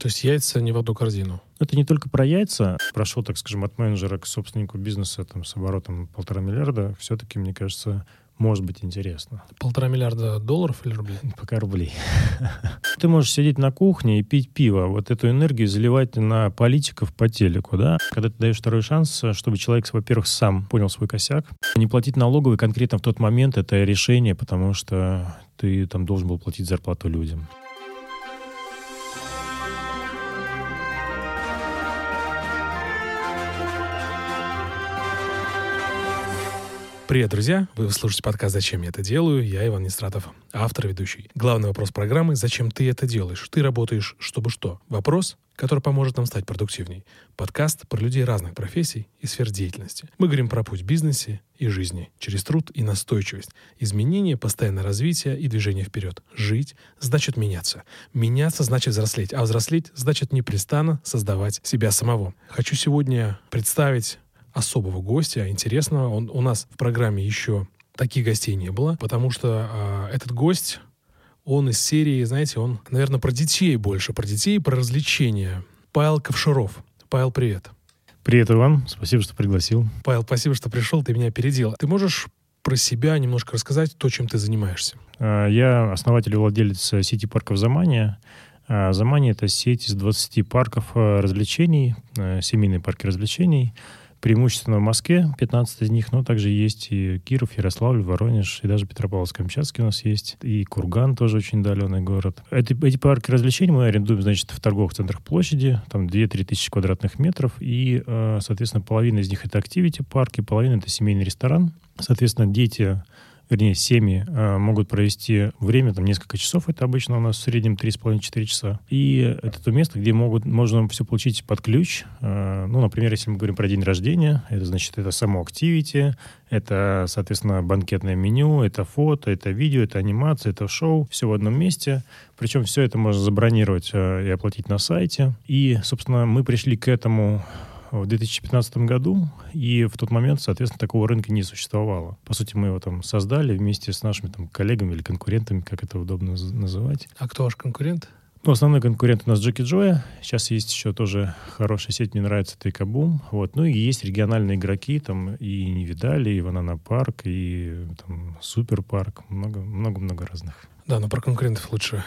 То есть яйца не в одну корзину? Это не только про яйца. Прошел, так скажем, от менеджера к собственнику бизнеса там, с оборотом полтора миллиарда. Все-таки, мне кажется, может быть интересно. Полтора миллиарда долларов или рублей? Пока рублей. Ты можешь сидеть на кухне и пить пиво, вот эту энергию заливать на политиков по телеку, да? Когда ты даешь второй шанс, чтобы человек, во-первых, сам понял свой косяк. Не платить налоговый конкретно в тот момент — это решение, потому что ты там должен был платить зарплату людям. Привет, друзья! Вы слушаете подкаст «Зачем я это делаю?» Я Иван Нестратов, автор ведущий. Главный вопрос программы «Зачем ты это делаешь?» Ты работаешь, чтобы что? Вопрос, который поможет нам стать продуктивней. Подкаст про людей разных профессий и сфер деятельности. Мы говорим про путь в бизнесе и жизни, через труд и настойчивость. Изменение, постоянное развитие и движение вперед. Жить значит меняться. Меняться значит взрослеть, а взрослеть значит непрестанно создавать себя самого. Хочу сегодня представить особого гостя, интересного. Он, у нас в программе еще таких гостей не было, потому что э, этот гость, он из серии, знаете, он, наверное, про детей больше, про детей, про развлечения. Павел Ковширов. Павел, привет. Привет, Иван. Спасибо, что пригласил. Павел, спасибо, что пришел, ты меня опередил. Ты можешь про себя немножко рассказать, то, чем ты занимаешься? А, я основатель и владелец сети парков «Замания». А, «Замания» — это сеть из 20 парков э, развлечений, э, семейные парки развлечений — преимущественно в Москве, 15 из них, но также есть и Киров, Ярославль, Воронеж, и даже Петропавловск-Камчатский у нас есть, и Курган тоже очень удаленный город. Эти, эти парки развлечений мы арендуем, значит, в торговых центрах площади, там 2-3 тысячи квадратных метров, и, э, соответственно, половина из них это активити парки, половина это семейный ресторан. Соответственно, дети вернее, семьи э, могут провести время, там, несколько часов, это обычно у нас в среднем 3,5-4 часа. И это то место, где могут, можно все получить под ключ. Э, ну, например, если мы говорим про день рождения, это значит, это само активити, это, соответственно, банкетное меню, это фото, это видео, это анимация, это шоу, все в одном месте. Причем все это можно забронировать э, и оплатить на сайте. И, собственно, мы пришли к этому в 2015 году, и в тот момент, соответственно, такого рынка не существовало. По сути, мы его там создали вместе с нашими там коллегами или конкурентами, как это удобно называть. А кто ваш конкурент? Ну, основной конкурент у нас Joki Joya. Сейчас есть еще тоже хорошая сеть, мне нравится Тейкабум. Вот. Ну и есть региональные игроки, там и не видали, и Banana Park, и там Супер Парк. Много-много разных. Да, но про конкурентов лучше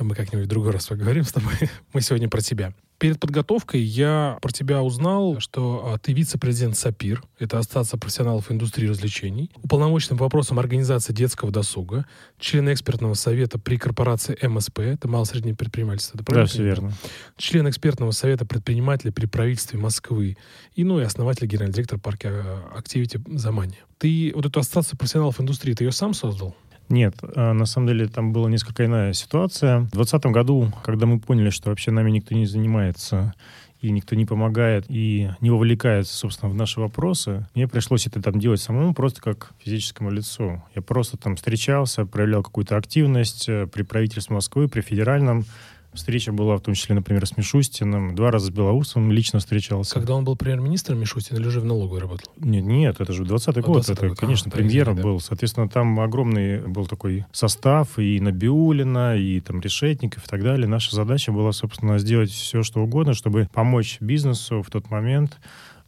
мы как-нибудь в другой раз поговорим с тобой. Мы сегодня про тебя. Перед подготовкой я про тебя узнал, что а, ты вице-президент САПИР, это Ассоциация профессионалов индустрии развлечений, уполномоченным по вопросам организации детского досуга, член экспертного совета при корпорации МСП, это малое-среднее предпринимательство, это правильно? Да, все верно. Член экспертного совета предпринимателей при правительстве Москвы и, ну, и основатель, генеральный директор парка Активити Замани. Ты вот эту ассоциацию профессионалов индустрии, ты ее сам создал? Нет, а, на самом деле там была несколько иная ситуация. В 2020 году, когда мы поняли, что вообще нами никто не занимается, и никто не помогает и не вовлекается, собственно, в наши вопросы, мне пришлось это там делать самому просто как физическому лицу. Я просто там встречался, проявлял какую-то активность э, при правительстве Москвы, при федеральном, Встреча была, в том числе, например, с Мишустиным. Два раза с Белоусовым лично встречался. Когда он был премьер-министром Мишустин или уже в налоговой работал? Нет, нет, это же 20-й а, год. 20 это, год. конечно, а, премьер да. был. Соответственно, там огромный был такой состав и Набиулина, и там Решетников и так далее. Наша задача была, собственно, сделать все, что угодно, чтобы помочь бизнесу в тот момент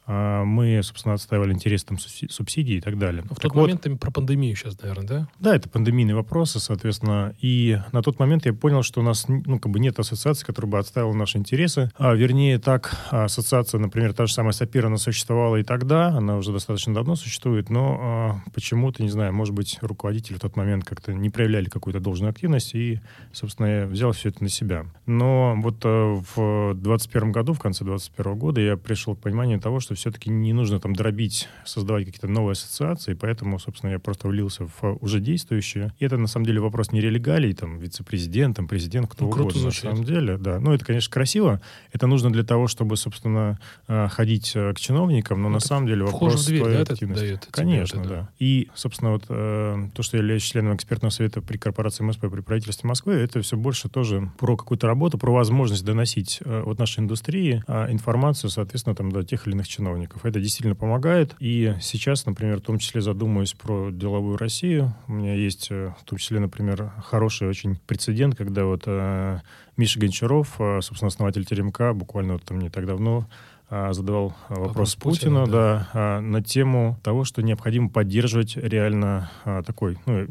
мы, собственно, отстаивали интересы там, субсидий и так далее. В так тот вот, момент про пандемию сейчас, наверное, да? Да, это пандемийные вопросы, соответственно. И на тот момент я понял, что у нас ну, как бы нет ассоциации, которая бы отстаивала наши интересы. А, вернее, так, ассоциация, например, та же самая САПИР, она существовала и тогда, она уже достаточно давно существует, но а, почему-то, не знаю, может быть, руководители в тот момент как-то не проявляли какую-то должную активность, и, собственно, я взял все это на себя. Но вот а, в 2021 году, в конце 2021 года, я пришел к пониманию того, что все-таки не нужно там дробить, создавать какие-то новые ассоциации, поэтому, собственно, я просто влился в уже действующие. И это, на самом деле, вопрос не релегалий, там, вице-президент, там, президент, кто ну, угодно, звучит. на самом деле, да. Ну, это, конечно, красиво. Это нужно для того, чтобы, собственно, э, ходить э, к чиновникам, но ну, на самом деле вопрос в дверь, да, активности. Дает конечно, это, да. И, собственно, вот э, то, что я являюсь членом экспертного совета при корпорации МСП, при правительстве Москвы, это все больше тоже про какую-то работу, про возможность доносить э, от нашей индустрии э, информацию, соответственно, там, до тех или иных чиновников чиновников. Это действительно помогает. И сейчас, например, в том числе задумываюсь про деловую Россию. У меня есть э, в том числе, например, хороший очень прецедент, когда вот э, Миша Гончаров, э, собственно, основатель Теремка, буквально вот там не так давно задавал вопрос, вопрос Путину, Путину да. Да, на тему того, что необходимо поддерживать реально а, такой ну,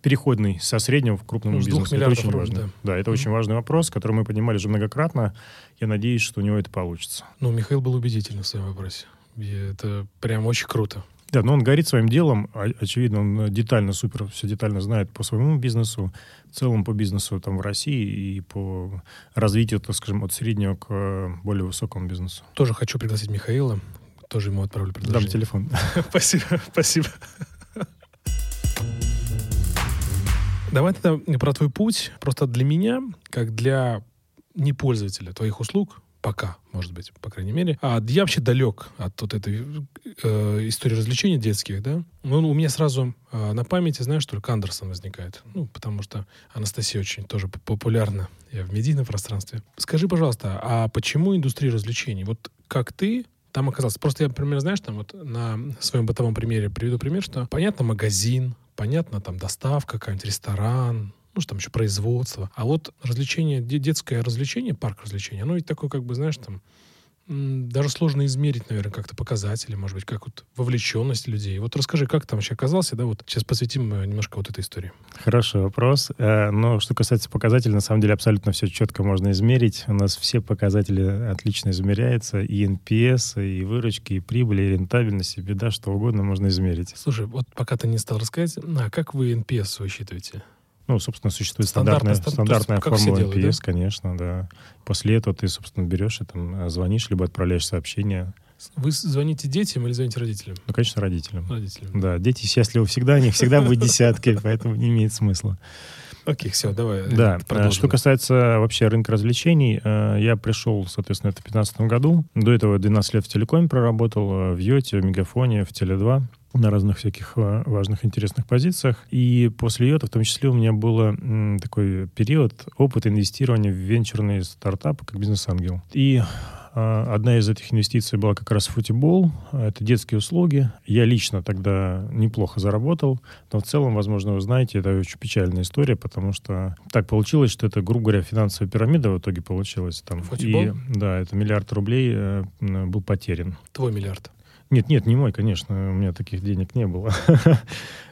переходный со среднего в крупному ну, бизнесу. Это очень важно. Да, да это mm-hmm. очень важный вопрос, который мы поднимали уже многократно. Я надеюсь, что у него это получится. Ну, Михаил был убедительный в своем вопросе. И это прям очень круто. Да, но он горит своим делом, очевидно, он детально, супер, все детально знает по своему бизнесу, в целом по бизнесу там в России и по развитию, так скажем, от среднего к э, более высокому бизнесу. Тоже хочу пригласить Михаила, тоже ему отправлю предложение. Дам телефон. Спасибо, спасибо. Давай тогда про твой путь. Просто для меня, как для непользователя твоих услуг, Пока, может быть, по крайней мере. А я вообще далек от вот этой э, истории развлечений детских, да. Ну, у меня сразу э, на памяти, знаешь, только Андерсон возникает. Ну, потому что Анастасия очень тоже популярна я в медийном пространстве. Скажи, пожалуйста, а почему индустрия развлечений? Вот как ты там оказался? Просто я, например, знаешь, там вот на своем бытовом примере приведу пример, что понятно магазин, понятно там доставка, какой-нибудь ресторан, ну, что там еще производство. А вот развлечение, детское развлечение, парк развлечений, оно ведь такое, как бы, знаешь, там, даже сложно измерить, наверное, как-то показатели, может быть, как вот вовлеченность людей. Вот расскажи, как там вообще оказался, да, вот сейчас посвятим э, немножко вот этой истории. Хороший вопрос. Э, но что касается показателей, на самом деле абсолютно все четко можно измерить. У нас все показатели отлично измеряются, и NPS, и выручки, и прибыли, и рентабельность, и беда, что угодно можно измерить. Слушай, вот пока ты не стал рассказать, а как вы NPS высчитываете? Ну, собственно, существует стандартная, стандартная формула делают, NPS, да? конечно, да. После этого ты, собственно, берешь и там звонишь, либо отправляешь сообщение. Вы звоните детям или звоните родителям? Ну, конечно, родителям. Родителям. Да, дети счастливы всегда, они всегда будут десятки, поэтому не имеет смысла. Окей, все, давай. Э, да, продолжим. что касается вообще рынка развлечений, э, я пришел, соответственно, это в 2015 году. До этого 12 лет в телекоме проработал, э, в Йоте, в Мегафоне, в Теле2 на разных всяких важных, интересных позициях. И после Йота, в том числе, у меня был такой период опыта инвестирования в венчурные стартапы как бизнес-ангел. И а, одна из этих инвестиций была как раз футбол. Это детские услуги. Я лично тогда неплохо заработал. Но в целом, возможно, вы знаете, это очень печальная история, потому что так получилось, что это, грубо говоря, финансовая пирамида в итоге получилась. Там. Футбол? И, да, это миллиард рублей э, был потерян. Твой миллиард? Нет, нет, не мой, конечно. У меня таких денег не было.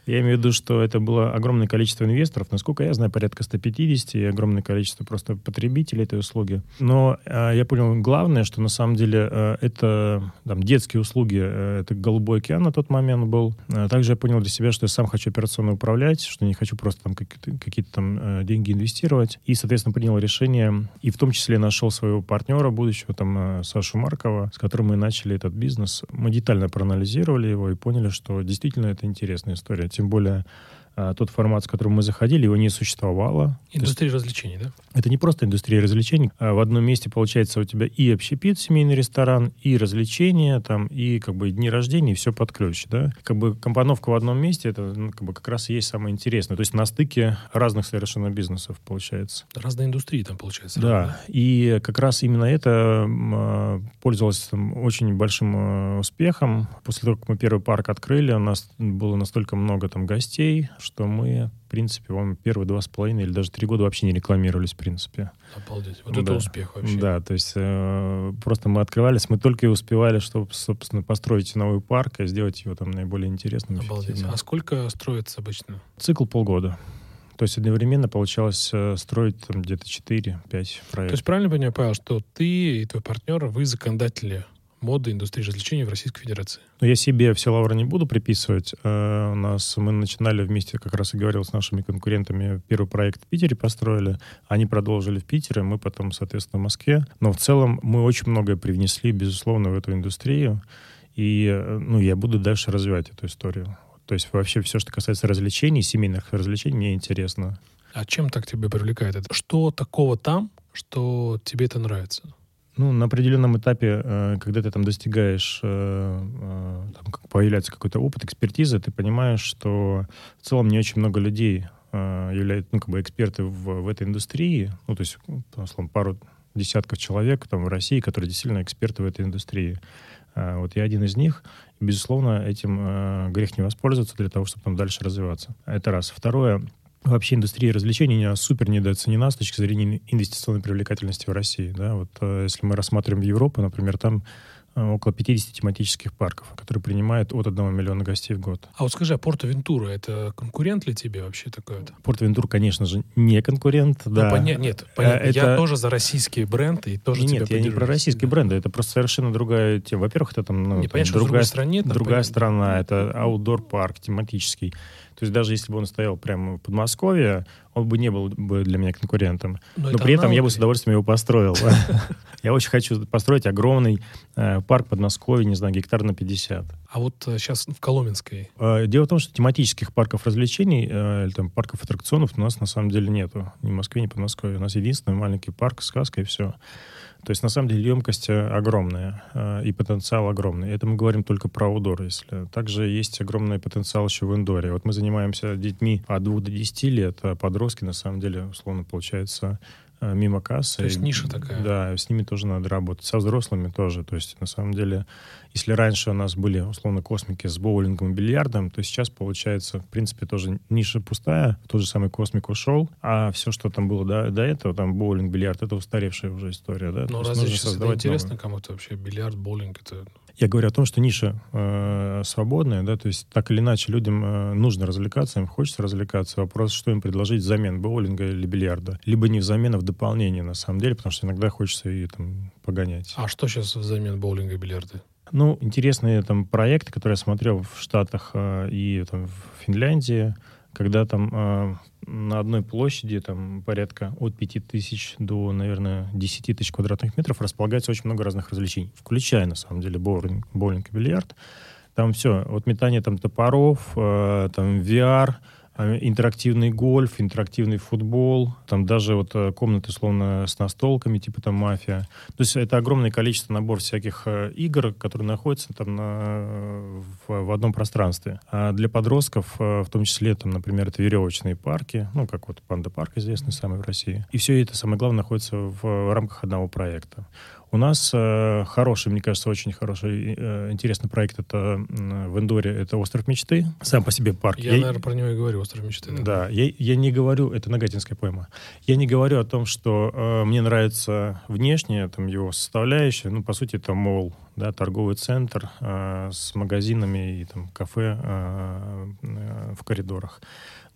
Я имею в виду, что это было огромное количество инвесторов, насколько я знаю, порядка 150, и огромное количество просто потребителей этой услуги. Но э, я понял главное, что на самом деле э, это там, детские услуги, э, это голубой океан на тот момент был. Э, также я понял для себя, что я сам хочу операционно управлять, что не хочу просто там какие-то, какие-то там э, деньги инвестировать. И, соответственно, принял решение, и в том числе нашел своего партнера будущего, там, э, Сашу Маркова, с которым мы начали этот бизнес. Мы детально проанализировали его и поняли, что действительно это интересная история тем более а, тот формат, с которым мы заходили, его не существовало. Индустрия развлечений, да? Это не просто индустрия развлечений. А в одном месте, получается, у тебя и общепит, семейный ресторан, и развлечения, там, и как бы дни рождения, и все под ключ, да? Как бы компоновка в одном месте, это ну, как бы как раз и есть самое интересное. То есть на стыке разных совершенно бизнесов, получается. Разные индустрии там, получается. Да, да? и как раз именно это а, пользовалось там, очень большим успехом. После того, как мы первый парк открыли, у нас было настолько много там гостей, что мы, в принципе, вам первые два с половиной или даже три года вообще не рекламировались, в принципе. Обалдеть. Вот да. это успех вообще. Да, то есть э, просто мы открывались, мы только и успевали, чтобы, собственно, построить новый парк и сделать его там наиболее интересным. Обалдеть. А сколько строится обычно? Цикл полгода. То есть одновременно получалось э, строить там где-то 4-5 проектов. То есть правильно понимаю, Павел, что ты и твой партнер, вы законодатели моды, индустрии развлечений в Российской Федерации? Ну, я себе все лавры не буду приписывать. Э, у нас мы начинали вместе, как раз и говорил с нашими конкурентами, первый проект в Питере построили. Они продолжили в Питере, мы потом, соответственно, в Москве. Но в целом мы очень многое привнесли, безусловно, в эту индустрию. И э, ну, я буду дальше развивать эту историю. То есть вообще все, что касается развлечений, семейных развлечений, мне интересно. А чем так тебя привлекает это? Что такого там, что тебе это нравится? Ну, на определенном этапе, э, когда ты там достигаешь, э, э, там появляется какой-то опыт, экспертиза, ты понимаешь, что в целом не очень много людей являются, ну, как бы эксперты в, в этой индустрии, ну, то есть, по словам, пару десятков человек там в России, которые действительно эксперты в этой индустрии. Вот я один из них. Безусловно, этим грех не воспользоваться для того, чтобы там дальше развиваться. Это раз. Второе, вообще индустрия развлечений не супер недооценена с точки зрения инвестиционной привлекательности в России. Да? Вот, э, если мы рассматриваем Европу, например, там Э, около 50 тематических парков, которые принимают от 1 миллиона гостей в год. А вот скажи, а Порто Вентура это конкурент ли тебе вообще такой? -то? Порто Вентура, конечно же, не конкурент, ну, да. Поня- нет, э, понятно. Это... Я тоже за российские бренды и тоже Нет, я не про российские бренды, это просто совершенно другая тема. Во-первых, это там, ну, не, там понятно, другая, стране, там, другая понятно. страна, это аутдор парк тематический. То есть даже если бы он стоял прямо в Подмосковье, он бы не был бы для меня конкурентом. Но, Но при этом я бы с удовольствием его построил. Я очень хочу построить огромный э, парк Подмосковья, не знаю, гектар на 50. А вот сейчас э, в Коломенской? Э, дело в том, что тематических парков развлечений или там парков аттракционов у нас на самом деле нету. Ни в Москве, ни в Подмосковье. У нас единственный маленький парк, сказка и все. То есть, на самом деле, емкость э, огромная э, и потенциал огромный. Это мы говорим только про аудор, если. Также есть огромный потенциал еще в индоре. Вот мы занимаемся детьми от 2 до 10 лет, а подростки, на самом деле, условно, получается, Э, мимо кассы. То есть ниша такая. Да, с ними тоже надо работать. Со взрослыми тоже. То есть, на самом деле, если раньше у нас были, условно, космики с боулингом и бильярдом, то сейчас, получается, в принципе, тоже ниша пустая. Тот же самый космик ушел, а все, что там было до, до этого, там боулинг, бильярд, это устаревшая уже история, да? Ну, разве сейчас это интересно кому-то вообще? Бильярд, боулинг, это я говорю о том, что ниша э, свободная, да, то есть так или иначе людям э, нужно развлекаться, им хочется развлекаться. Вопрос, что им предложить взамен боулинга или бильярда. Либо не взамен, а в дополнение, на самом деле, потому что иногда хочется и там погонять. А что сейчас взамен боулинга и бильярда? Ну, интересные там проекты, которые я смотрел в Штатах э, и там в Финляндии, когда там э, на одной площади там порядка от 5 тысяч до, наверное, 10 тысяч квадратных метров располагается очень много разных развлечений, включая, на самом деле, боулинг, боулинг и бильярд. Там все, от метания там топоров, э, там VR — интерактивный гольф, интерактивный футбол, там даже вот э, комнаты, словно с настолками, типа там мафия. То есть это огромное количество набор всяких э, игр, которые находятся там на, в, в одном пространстве. А для подростков, э, в том числе, там, например, это веревочные парки, ну, как вот Панда парк известный самый в России. И все это, самое главное, находится в рамках одного проекта. У нас э, хороший, мне кажется, очень хороший, э, интересный проект это э, в Эндоре, это «Остров мечты», сам по себе парк. Я, я наверное, про него и говорю, «Остров мечты». Да, да я, я не говорю, это Нагатинская пойма, я не говорю о том, что э, мне нравится внешне там его составляющая, ну, по сути, это мол, да, торговый центр э, с магазинами и там кафе э, э, в коридорах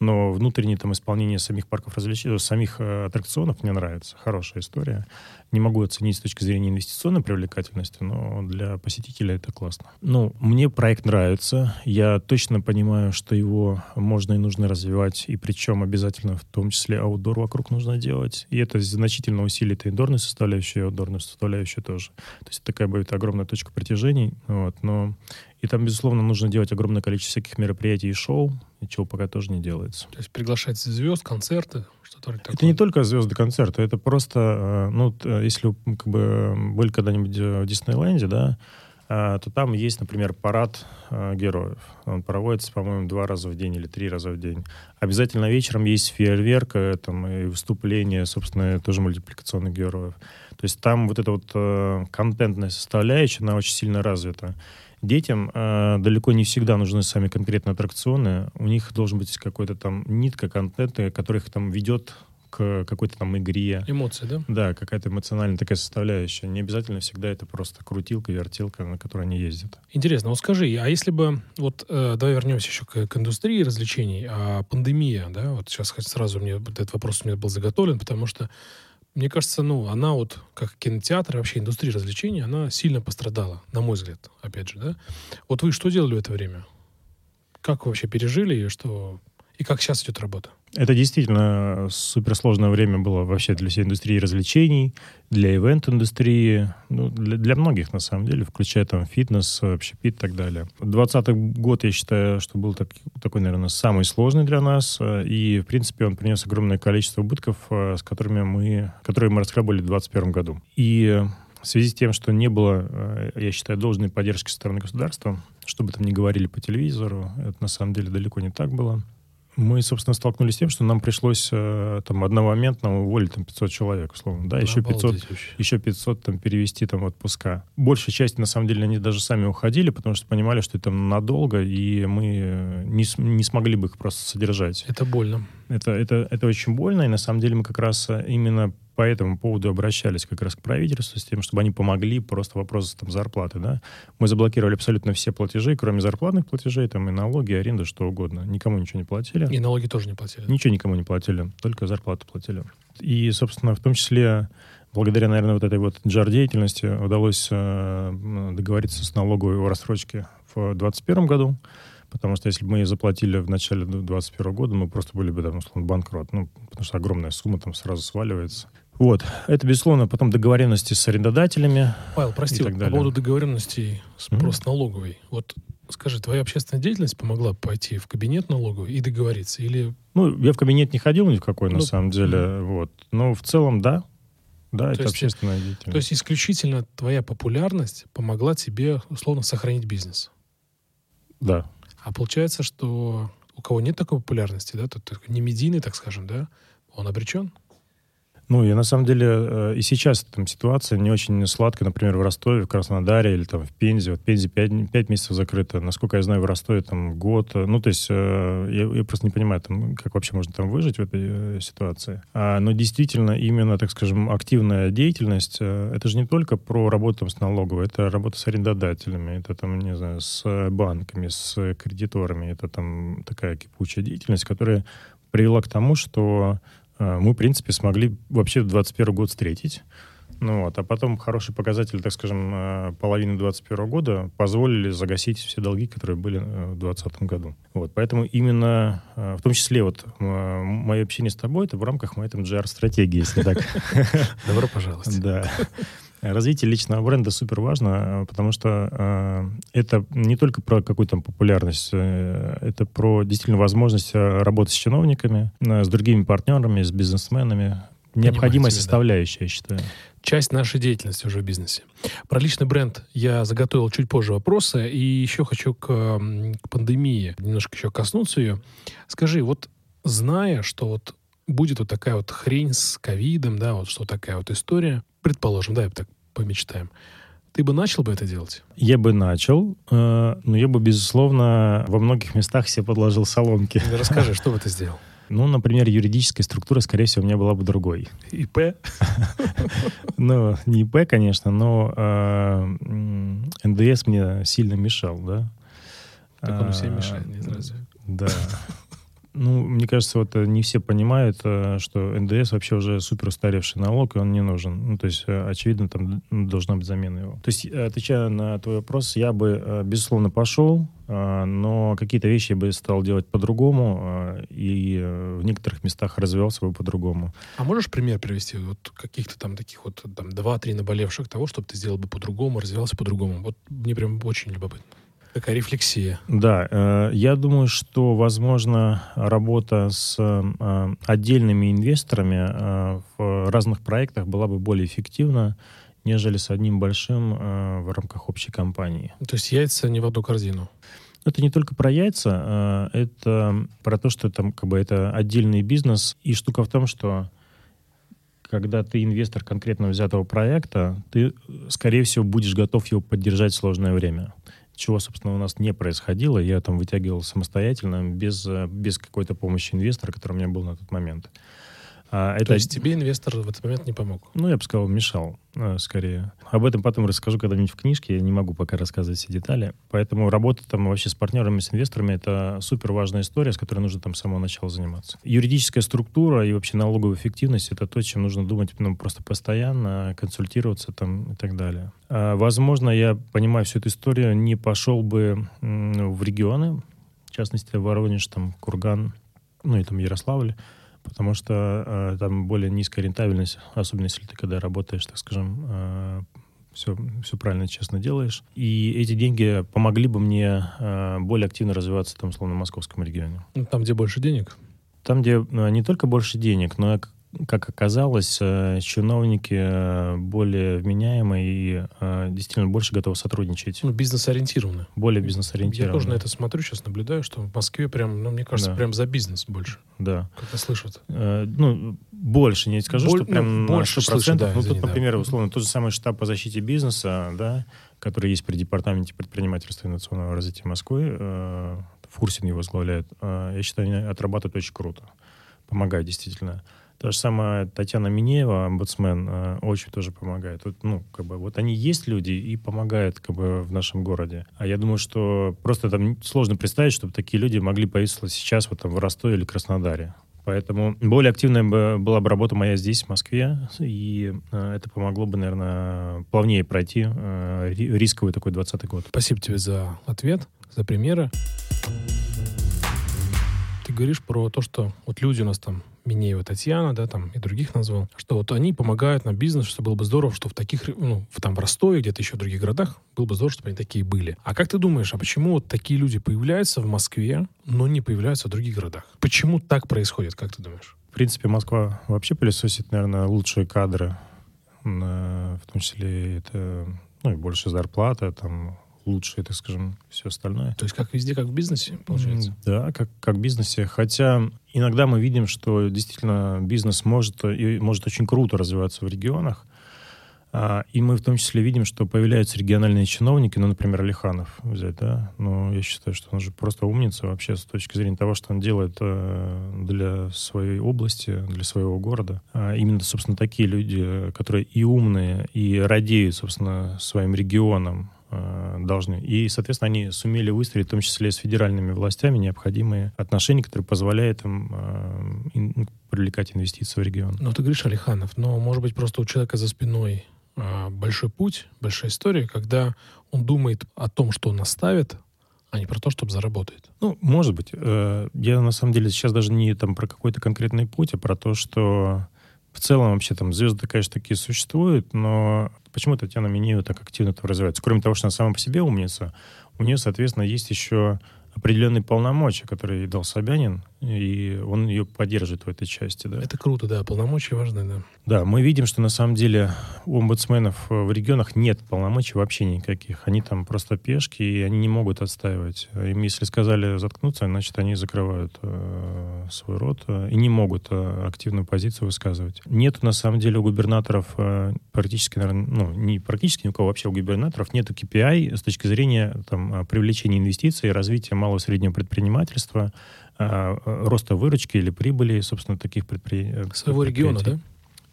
но внутреннее там исполнение самих парков развлечений, самих э, аттракционов мне нравится. Хорошая история. Не могу оценить с точки зрения инвестиционной привлекательности, но для посетителя это классно. Ну, мне проект нравится. Я точно понимаю, что его можно и нужно развивать, и причем обязательно в том числе аутдор вокруг нужно делать. И это значительно усилит и индорную составляющую, и аутдорную составляющую тоже. То есть такая будет огромная точка притяжений. Вот, но и там, безусловно, нужно делать огромное количество всяких мероприятий и шоу, чего пока тоже не делается. То есть приглашать звезд, концерты, что-то такое? Это не только звезды, концерты, это просто, э, ну, э, если как бы были когда-нибудь в Диснейленде, да, э, то там есть, например, парад героев. Он проводится, по-моему, два раза в день или три раза в день. Обязательно вечером есть фейерверк, там, и выступление, собственно, тоже мультипликационных героев. То есть там вот эта вот контентная составляющая, она очень сильно развита. Детям э, далеко не всегда нужны сами конкретно аттракционы. У них должен быть какой-то там нитка контента, который их там ведет к какой-то там игре. Эмоции, да? Да, какая-то эмоциональная такая составляющая. Не обязательно всегда это просто крутилка, вертелка, на которой они ездят. Интересно, вот скажи, а если бы, вот э, давай вернемся еще к, к индустрии развлечений, а пандемия, да, вот сейчас сразу мне этот вопрос у меня был заготовлен, потому что мне кажется, ну, она вот, как кинотеатр, вообще индустрия развлечений, она сильно пострадала, на мой взгляд, опять же, да. Вот вы что делали в это время? Как вы вообще пережили и что и как сейчас идет работа? Это действительно суперсложное время было вообще для всей индустрии развлечений, для ивент-индустрии, ну, для, для многих, на самом деле, включая там фитнес, общепит и так далее. 2020 год, я считаю, что был так, такой, наверное, самый сложный для нас, и, в принципе, он принес огромное количество убытков, э, с которыми мы, которые мы расхлебали в 2021 году. И в связи с тем, что не было, э, я считаю, должной поддержки со стороны государства, что бы там ни говорили по телевизору, это на самом деле далеко не так было Мы, собственно, столкнулись с тем, что нам пришлось э, там одномоментно уволить там 500 человек, условно, да, еще 500, еще 500 там перевести там в отпуска. Большая часть, на самом деле, они даже сами уходили, потому что понимали, что это надолго, и мы не, не смогли бы их просто содержать. Это больно. Это, это, это очень больно, и на самом деле мы как раз именно по этому поводу обращались как раз к правительству с тем, чтобы они помогли просто вопросы там зарплаты, да. Мы заблокировали абсолютно все платежи, кроме зарплатных платежей, там и налоги, и аренда, что угодно. Никому ничего не платили. И налоги тоже не платили. Ничего никому не платили, только зарплату платили. И, собственно, в том числе благодаря, наверное, вот этой вот джар-деятельности удалось э, договориться с налоговой о рассрочке в 2021 году. Потому что если бы мы заплатили в начале 2021 года, мы просто были бы, там, условно, банкрот. Ну, потому что огромная сумма там сразу сваливается. Вот. Это, безусловно, потом договоренности с арендодателями. Павел, прости, вот, по поводу договоренностей с mm-hmm. просто налоговой. Вот скажи, твоя общественная деятельность помогла пойти в кабинет налоговый и договориться? Или... Ну, я в кабинет не ходил ни в какой, ну, на самом деле. Mm-hmm. Вот. Но в целом, да. Да, то это есть, общественная деятельность. То есть исключительно твоя популярность помогла тебе, условно, сохранить бизнес? Да. А получается, что у кого нет такой популярности, да, тот не медийный, так скажем, да, он обречен? Ну, я на самом деле э, и сейчас там ситуация не очень сладкая, например, в Ростове, в Краснодаре или там в Пензе. Вот Пензе 5, 5 месяцев закрыто. Насколько я знаю, в Ростове там год. Ну, то есть э, я, я просто не понимаю, там, как вообще можно там выжить в этой э, ситуации. А, но действительно, именно, так скажем, активная деятельность, это же не только про работу там, с налоговой, это работа с арендодателями, это там, не знаю, с банками, с кредиторами. Это там такая кипучая деятельность, которая привела к тому, что мы, в принципе, смогли вообще 2021 год встретить. Ну вот, а потом хорошие показатели, так скажем, а, половины 2021 года позволили загасить все долги, которые были э, в 2020 году. Вот, поэтому именно, в том числе вот мое общение с тобой, это в рамках моей там GR-стратегии, если так. Добро пожаловать. Да. Развитие личного бренда супер важно, потому что э, это не только про какую-то популярность, э, это про действительно возможность работать с чиновниками, э, с другими партнерами, с бизнесменами. Необходимая составляющая, да. я считаю. Часть нашей деятельности уже в бизнесе. Про личный бренд я заготовил чуть позже вопросы, и еще хочу к, к пандемии немножко еще коснуться ее. Скажи, вот зная, что вот будет вот такая вот хрень с ковидом, да, вот что такая вот история, предположим, да, так помечтаем, ты бы начал бы это делать? Я бы начал, э, но я бы, безусловно, во многих местах себе подложил соломки. Расскажи, что бы ты сделал? Ну, например, юридическая структура, скорее всего, у меня была бы другой. ИП? Ну, не ИП, конечно, но э, НДС мне сильно мешал, да. Так он всем мешает, не разве? Да. Ну, мне кажется, вот э, не все понимают, э, что НДС вообще уже супер устаревший налог, и он не нужен. Ну, то есть, э, очевидно, там должна быть замена его. То есть, отвечая на твой вопрос, я бы, безусловно, пошел, но какие-то вещи я бы стал делать по-другому, и в некоторых местах развивался бы по-другому. А можешь пример привести вот каких-то там таких вот там два-три наболевших того, чтобы ты сделал бы по-другому, развивался по-другому? Вот мне прям очень любопытно. Такая рефлексия. Да, э, я думаю, что, возможно, работа с э, отдельными инвесторами э, в разных проектах была бы более эффективна, нежели с одним большим в рамках общей компании. То есть яйца не в одну корзину? Это не только про яйца, это про то, что там как бы это отдельный бизнес. И штука в том, что когда ты инвестор конкретно взятого проекта, ты, скорее всего, будешь готов его поддержать в сложное время чего, собственно, у нас не происходило. Я там вытягивал самостоятельно, без, э, без какой-то помощи инвестора, который у меня был на тот момент. А, это... То есть тебе инвестор в этот момент не помог? Ну, я бы сказал, мешал, э, скорее. Об этом потом расскажу когда-нибудь в книжке. Я не могу пока рассказывать все детали. Поэтому работа там вообще с партнерами, с инвесторами — это супер важная история, с которой нужно там с самого начала заниматься. Юридическая структура и вообще налоговая эффективность — это то, чем нужно думать ну, просто постоянно, консультироваться там и так далее. А, возможно, я, понимаю всю эту историю, не пошел бы в регионы, в частности, Воронеж, там, Курган, ну и там Ярославль, потому что э, там более низкая рентабельность, особенно если ты когда работаешь, так скажем, э, все, все правильно, честно делаешь. И эти деньги помогли бы мне э, более активно развиваться там, словно в московском регионе. Ну, там, где больше денег? Там, где э, не только больше денег, но как оказалось, э, чиновники э, более вменяемые и э, действительно больше готовы сотрудничать. Ну, бизнес-ориентированно. Более бизнес-ориентированно. Я тоже на это смотрю, сейчас наблюдаю, что в Москве прям, ну, мне кажется, Да. прям за бизнес больше. Да. Как-то слышат. Э, Ну, больше не скажу, Боль- что прям ну, больше 100%. слышу, да, ну, извини, тут, да. например, условно, тот же самый штаб по защите бизнеса, да, который есть при Департаменте предпринимательства и национального развития Москвы, э, Фурсин его возглавляет. Э, Я считаю, они отрабатывают очень круто. Помогают действительно. Та же самая Татьяна Минеева, омбудсмен, э, очень тоже помогает. Вот, ну, как бы, вот они есть люди и помогают как бы, в нашем городе. А я думаю, что просто там сложно представить, чтобы такие люди могли появиться сейчас вот там в Ростове или Краснодаре. Поэтому более активная бы была бы работа моя здесь, в Москве, и э, это помогло бы, наверное, плавнее пройти э, ри- рисковый такой 20 год. Спасибо тебе за ответ, за примеры. Ты говоришь про то, что вот люди у нас там, Минеева Татьяна, да, там и других назвал, что вот они помогают нам бизнес, что было бы здорово, что в таких, ну, в, там в Ростове, где-то еще в других городах, было бы здорово, чтобы они такие были. А как ты думаешь, а почему вот такие люди появляются в Москве, но не появляются в других городах? Почему так происходит, как ты думаешь? В принципе, Москва вообще пылесосит, наверное, лучшие кадры, на- в том числе это, ну, и больше зарплата, там, лучшие, так скажем, все остальное. То есть как везде, как в бизнесе, получается? Да, как, как в бизнесе. Хотя иногда мы видим, что действительно бизнес может, и может очень круто развиваться в регионах. А, И мы в том числе видим, что появляются региональные чиновники, ну, например, Алиханов взять, да. Ну, я считаю, что он же просто умница вообще с точки зрения того, что он делает э, для своей области, для своего города. А Именно, собственно, такие люди, которые и умные, и радеют, собственно, своим регионом, должны. И, соответственно, они сумели выстроить, в том числе с федеральными властями, необходимые отношения, которые позволяют им э, ин- привлекать инвестиции в регион. Ну, ты говоришь, Алиханов, но, может быть, просто у человека за спиной а, большой путь, большая история, когда он думает о том, что он оставит, а не про то, чтобы заработает. Ну, может быть. Э, Я на самом деле сейчас даже не там про какой-то конкретный путь, а про то, что в целом вообще там звезды, конечно, такие существуют, но почему Татьяна Минеева так активно там развивается? Кроме того, что она сама по себе умница, у нее, соответственно, есть еще определенные полномочия, которые ей дал Собянин, и он ее поддерживает в этой части, да. Это круто, да, полномочия важны, да. Да, мы видим, что на самом деле у омбудсменов э, в регионах нет полномочий вообще никаких. Они там просто пешки, и они не могут отстаивать. Им если сказали заткнуться, значит, они закрывают э, свой рот э, и не могут э, активную позицию высказывать. Нет на самом деле у губернаторов э, практически, наверное, ну, не практически ни у кого вообще у губернаторов нету KPI с точки зрения там, э, привлечения инвестиций, развития малого и среднего предпринимательства, роста выручки или прибыли, собственно, таких предприятий. Своего региона, да?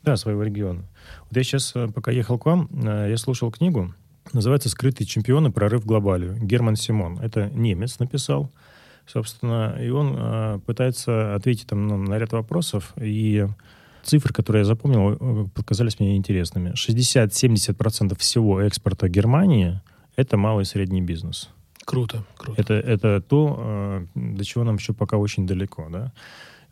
Да, своего региона. Вот я сейчас, э, пока ехал к вам, э, я слушал книгу, называется «Скрытые чемпионы. Прорыв глобалию». Герман Симон. Это немец написал, собственно, и он э, пытается ответить там, ну, на ряд вопросов, и цифры, которые я запомнил, э, показались мне интересными. 60-70% всего экспорта Германии – это малый и средний бизнес. Круто, круто. Это, это то, э, до чего нам еще пока очень далеко, да.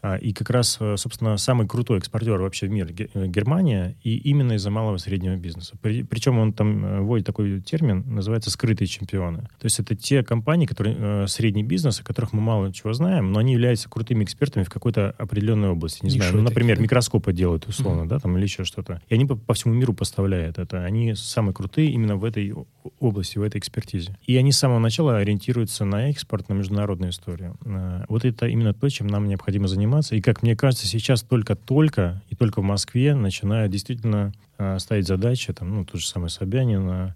А, И как раз, э, собственно, самый крутой экспортер вообще в мире Ге- э, Германия, и именно из-за малого и среднего бизнеса. При- Причем он там вводит такой термин, называется скрытые чемпионы. То есть это те компании, которые средний бизнес, о которых мы мало чего знаем, но они являются крутыми экспертами в какой-то определенной области. Не знаю, ну, например, такие, да? микроскопы делают условно, да, там или еще что-то. И они по, по всему миру поставляют это. Они самые крутые именно в этой области, в этой экспертизе. И они с самого начала ориентируются на экспорт, на международную историю. Э, Вот это именно то, чем нам необходимо заниматься. И, как мне кажется, сейчас только-только и только в Москве начинают действительно э, ставить задачи, там, ну, тот же самый Собянин, э,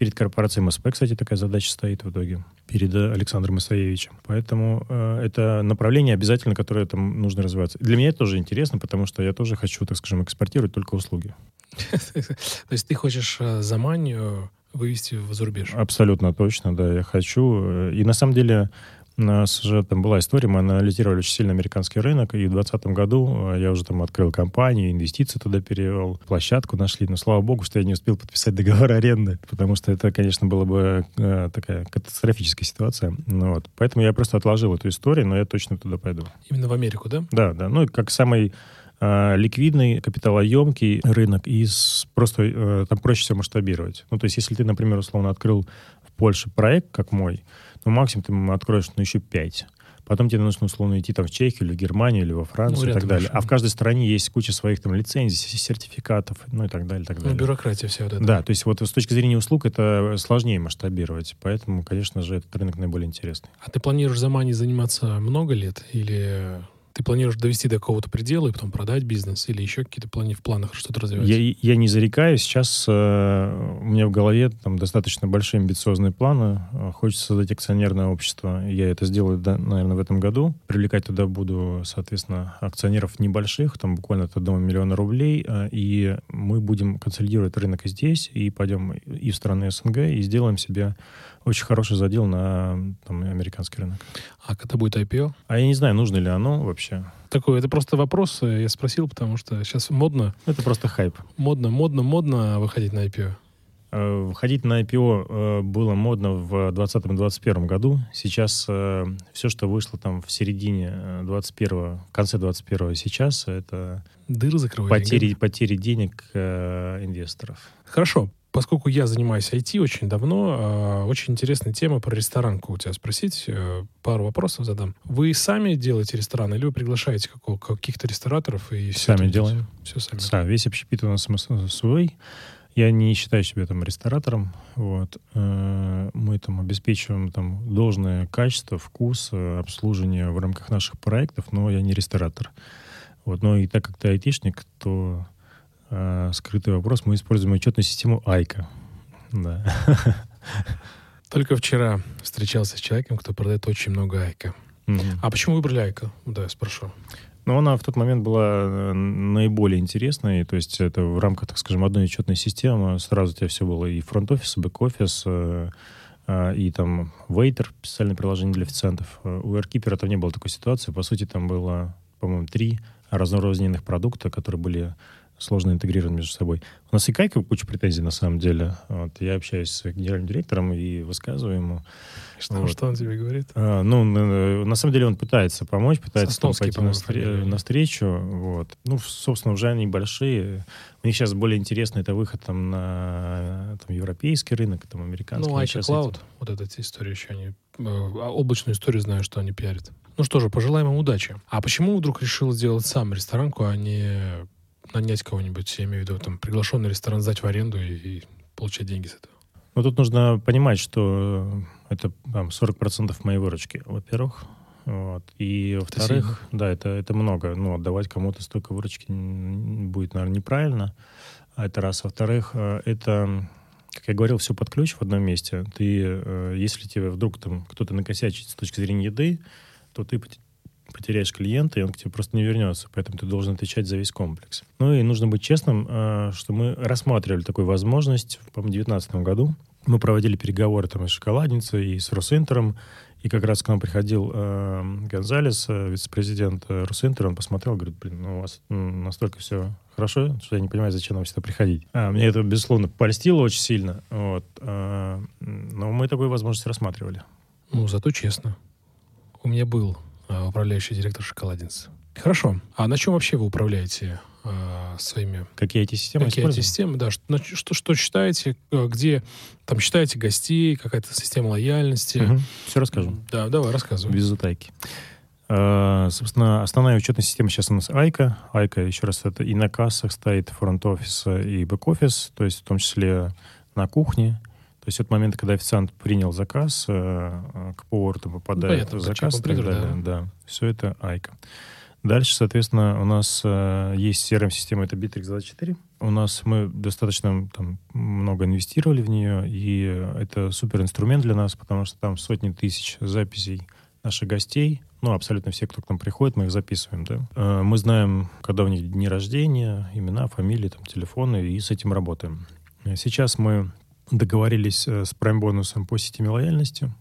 Перед корпорацией МСП, кстати, такая задача стоит в итоге. Перед Александром Исаевичем. Поэтому это направление обязательно, которое там нужно развиваться. Для меня это тоже интересно, потому что я тоже хочу, так скажем, экспортировать только услуги. То есть ты хочешь Заманию вывести в зарубеж? Абсолютно точно, да, я хочу. И на самом деле у нас же там была история, мы анализировали очень сильно американский рынок, и в 2020 году э, я уже там открыл компанию, инвестиции туда перевел, площадку нашли, но слава богу, что я не успел подписать договор аренды, потому что это, конечно, была бы э, такая катастрофическая ситуация. Ну, вот. Поэтому я просто отложил эту историю, но я точно туда пойду. Именно в Америку, да? Да, да. Ну, и как самый ликвидный, капиталоемкий рынок, и просто э, там проще все масштабировать. Ну, то есть, если ты, например, условно открыл в Польше проект, как мой, ну, максимум ты откроешь, ну, еще пять. Потом тебе нужно условно идти там в Чехию или в Германию или во Францию Ну, и так далее. еще. А в каждой стране есть куча своих там лицензий, сертификатов, ну и так далее, так Ну, далее. бюрократия вся вот эта. Да, то есть вот с точки зрения услуг это сложнее масштабировать, поэтому, конечно же, этот рынок наиболее интересный. А ты планируешь за Мани заниматься много лет? Или ты планируешь довести до какого-то предела и потом продать бизнес? Или еще какие-то планы в планах что-то развивать? Я, я не зарекаюсь. Сейчас э, у меня в голове там достаточно большие амбициозные планы. Э, Хочется создать акционерное общество. Я это сделаю, да, наверное, в этом году. Привлекать туда буду, соответственно, акционеров небольших, там буквально от 1 миллиона рублей. э, И мы будем консолидировать рынок здесь, и пойдем и в страны СНГ, и сделаем себе очень хороший задел на там, американский рынок. А когда будет IPO? А я не знаю, нужно ли оно вообще. Такой, это просто вопрос, э, я спросил, потому что сейчас модно, Это просто хайп. модно, модно, модно выходить на IPO. Э, Входить на IPO э, было модно в 2020-2021 году. Сейчас все, что вышло там в середине 21 в конце 21 сейчас, это Дыры закрывать. потери, потери денег инвесторов. Хорошо. Поскольку я занимаюсь IT очень давно, э, очень интересная тема про ресторанку у тебя спросить. э, Пару вопросов задам. Вы сами делаете ресторан или вы приглашаете каких-то рестораторов и все Сами делаем. Все сами. Да, весь общепит у нас сам- свой. Я не считаю себя там ресторатором. Вот. Э, Мы там обеспечиваем там должное качество, вкус, э, обслуживание в рамках наших проектов, но я не ресторатор. Вот. Но и так как ты айтишник, то э, скрытый вопрос, мы используем учетную систему Айка. Да. Только вчера встречался с человеком, кто продает очень много айка. Мгм. А почему выбрали айка? Да, я спрошу. Но она в тот момент была э, наиболее интересной, то есть это в рамках, так скажем, одной учетной системы. Сразу у тебя все было и фронт-офис, и бэк-офис, э, и там Waiter, специальное приложение для официантов. У AirKeeper там не было такой ситуации. По сути, там было, по-моему, три разнорозненных продукта, которые были сложно интегрированы между собой. У нас и Кайка куча претензий на самом деле. Вот, я общаюсь с генеральным директором и высказываю ему. Что, Вот. что он тебе говорит? А, ну, на, на самом деле он пытается помочь, пытается там пойти навстр- фамилия. навстречу. Вот. Ну, собственно, уже они большие. У них сейчас более интересно это выход там, на там, европейский рынок, там, американский. Ну, Айка Cloud, этим- вот эта история еще они... э, облачную историю знаю, что они пиарят. Ну что же, пожелаем им удачи. А почему вдруг решил сделать сам ресторанку, а не нанять кого-нибудь, я имею в виду, там, приглашенный ресторан сдать в аренду и, и получать деньги с этого? Ну, тут нужно понимать, что это там, 40% моей выручки, во-первых. Вот. И, во-вторых, да, это, это много. Ну, отдавать кому-то столько выручки будет, наверное, неправильно. А это раз. Во-вторых, э, это, как я говорил, все под ключ в одном месте. Ты, э, если тебе вдруг там кто-то накосячит с точки зрения еды, то ты потеряешь клиента, и он к тебе просто не вернется. Поэтому ты должен отвечать за весь комплекс. Ну и нужно быть честным, э, что мы рассматривали такую возможность, в 2019 году. Мы проводили переговоры там и с шоколадницей, и с Росинтером. И как раз к нам приходил э, Гонзалес, э, вице-президент Росинтера, он посмотрел, говорит, блин, ну у вас настолько все хорошо, что я не понимаю, зачем нам сюда приходить. А, мне это, безусловно, польстило очень сильно. Вот, э, но мы такую возможность рассматривали. Ну, зато честно. У меня был а, управляющий директор шоколадницы. Хорошо. А на чем вообще вы управляете а, своими Какие эти системы Какие используем? системы, да, что, что, что считаете, э, где там считаете гостей, какая-то система лояльности. Все расскажу. Да, давай, рассказывай. Без затайки. Э, Собственно, основная учетная система сейчас у нас Айка. Айка, еще раз, это и на кассах стоит фронт-офис и бэк-офис, то есть в том числе на кухне. То есть от момента, когда официант принял заказ, э, э, к повару попадает понятно, заказ и так далее. Да. все это Айка. Дальше, соответственно, у нас э, есть CRM-система, это Bittrex24. У нас мы достаточно там, много инвестировали в нее, и это супер инструмент для нас, потому что там сотни тысяч записей наших гостей, ну, абсолютно все, кто к нам приходит, мы их записываем, да. Э, Мы знаем, когда у них дни рождения, имена, фамилии, там, телефоны, и с этим работаем. Сейчас мы договорились э, с Prime бонусом по системе лояльности,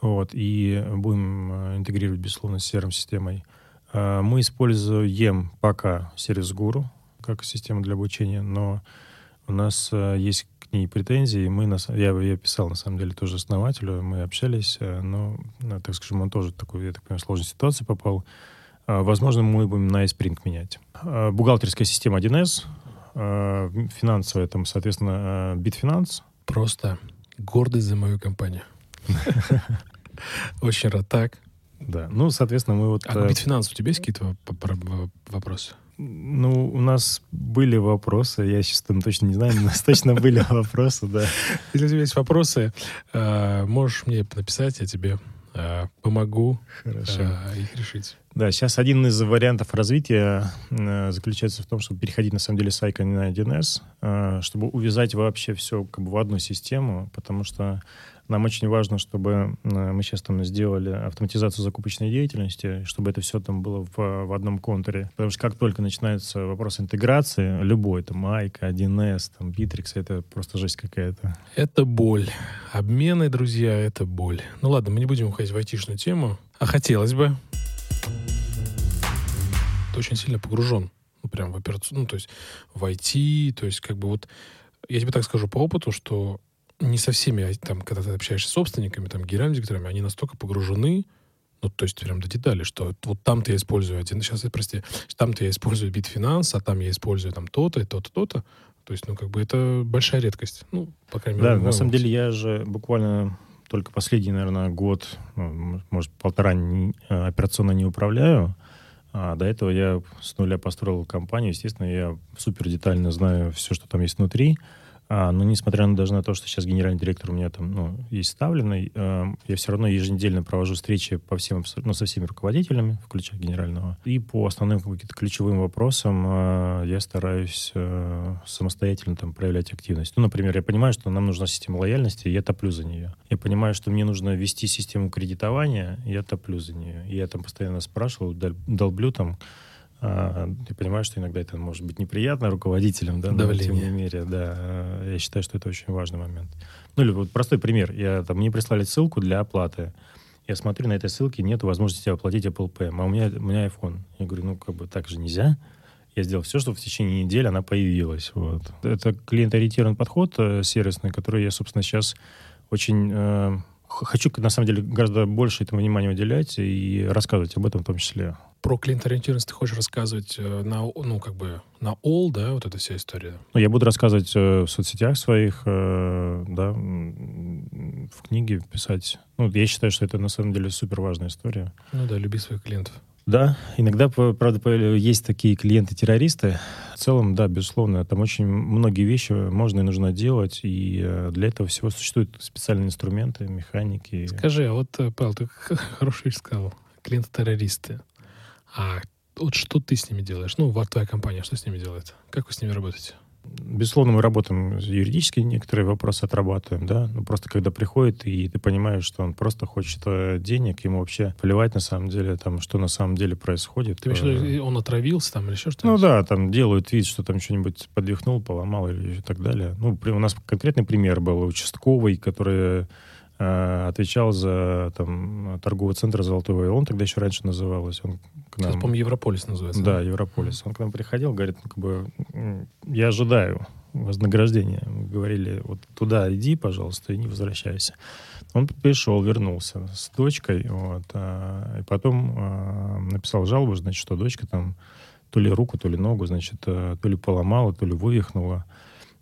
вот, и будем э, интегрировать, безусловно, с CRM-системой. Э, Мы используем пока сервис Guru как систему для обучения, но у нас есть к ней претензии. Мы, на я, я писал, на самом деле, тоже основателю, мы общались, но, так скажем, он тоже в такую, я так понимаю, сложную ситуацию попал. Возможно, мы будем на iSpring менять. Бухгалтерская система 1С, э, финансовая, там, соответственно, э, Bitfinance. Просто гордость за мою компанию. Очень рад. Так. Да. Ну, соответственно, мы вот... А к Битфинансу у тебя есть какие-то вопросы? Ну, у нас были вопросы, я сейчас там точно не знаю, но у нас точно были вопросы, да. Если у тебя есть вопросы, э, можешь мне написать, я тебе э, помогу Хорошо. Э, их решить. Да, сейчас один из вариантов развития заключается в том, чтобы переходить на самом деле с Icon на 1С, чтобы увязать вообще все как бы в одну систему, потому что нам очень важно, чтобы э, мы сейчас там сделали автоматизацию закупочной деятельности, чтобы это все там было в, в одном контуре. Потому что как только начинается вопрос интеграции, любой, там, Айка, 1С, там, Bittrex, это просто жесть какая-то. Это боль. Обмены, друзья, это боль. Ну ладно, мы не будем уходить в айтишную тему, а хотелось бы. Ты очень сильно погружен, ну, прям в операцию, ну, то есть в IT, то есть как бы вот, я тебе так скажу по опыту, что не со всеми, а там, когда ты общаешься с собственниками, там, генеральными директорами, они настолько погружены, ну, то есть прям до деталей, что вот там-то я использую один, сейчас, прости, там-то я использую Bitfinance, а там я использую там то-то, то-то, то-то. То есть, ну, как бы это большая редкость. Ну, по крайней мере. Да, на самом деле я же буквально только последний, наверное, год, ну, может, полтора не, э, операционно не управляю. А до этого я с нуля построил компанию. Естественно, я супер детально знаю все, что там есть внутри. А, но несмотря на даже на то, что сейчас генеральный директор у меня там ну, есть ставленный, э, я все равно еженедельно провожу встречи по всем, ну, со всеми руководителями, включая генерального. И по основным каким-то ключевым вопросам э, я стараюсь э, самостоятельно там проявлять активность. Ну, например, я понимаю, что нам нужна система лояльности, и я топлю за нее. Я понимаю, что мне нужно ввести систему кредитования, и я топлю за нее. И я там постоянно спрашиваю, долблю там, я понимаю, что иногда это может быть неприятно руководителям, да, но тем не менее, да, я считаю, что это очень важный момент. Ну, или вот простой пример. Я, там, мне прислали ссылку для оплаты. Я смотрю, на этой ссылке нет возможности оплатить Apple Pay, а у меня, у меня iPhone. Я говорю, ну, как бы так же нельзя. Я сделал все, чтобы в течение недели она появилась. Вот. Это клиент-ориентированный подход э, сервисный, который я, собственно, сейчас очень э, хочу, на самом деле, гораздо больше этому внимания уделять и рассказывать об этом в том числе про клиент-ориентированность ты хочешь рассказывать э, на, ну, как бы на all, да, вот эта вся история? Ну, я буду рассказывать э, в соцсетях своих, э, да, в книге писать. Ну, я считаю, что это на самом деле супер важная история. Ну да, люби своих клиентов. Да, иногда, правда, есть такие клиенты-террористы. В целом, да, безусловно, там очень многие вещи можно и нужно делать, и для этого всего существуют специальные инструменты, механики. Скажи, а вот, Павел, ты хороший вещь сказал. Клиенты-террористы. А вот что ты с ними делаешь? Ну, твоя компания что с ними делает? Как вы с ними работаете? Безусловно, мы работаем юридически, некоторые вопросы отрабатываем, да, ну просто когда приходит, и ты понимаешь, что он просто хочет э, денег, ему вообще плевать на самом деле, там, что на самом деле происходит. Ты имеешь э, он отравился там или еще что-то? Ну да, там делают вид, что там что-нибудь подвихнул, поломал или так далее. Ну, у нас конкретный пример был участковый, который отвечал за там, торговый центр «Золотой Вавилон», тогда еще раньше называлось. Он к нам... Сейчас, по-моему, Европолис называется. Да, Европолис. Он к нам приходил, говорит, ну, как бы, я ожидаю вознаграждения. Мы говорили, вот туда иди, пожалуйста, и не возвращайся. Он пришел, вернулся с дочкой, вот, а, и потом а, написал жалобу, значит, что дочка там то ли руку, то ли ногу, значит, а, то ли поломала, то ли вывихнула.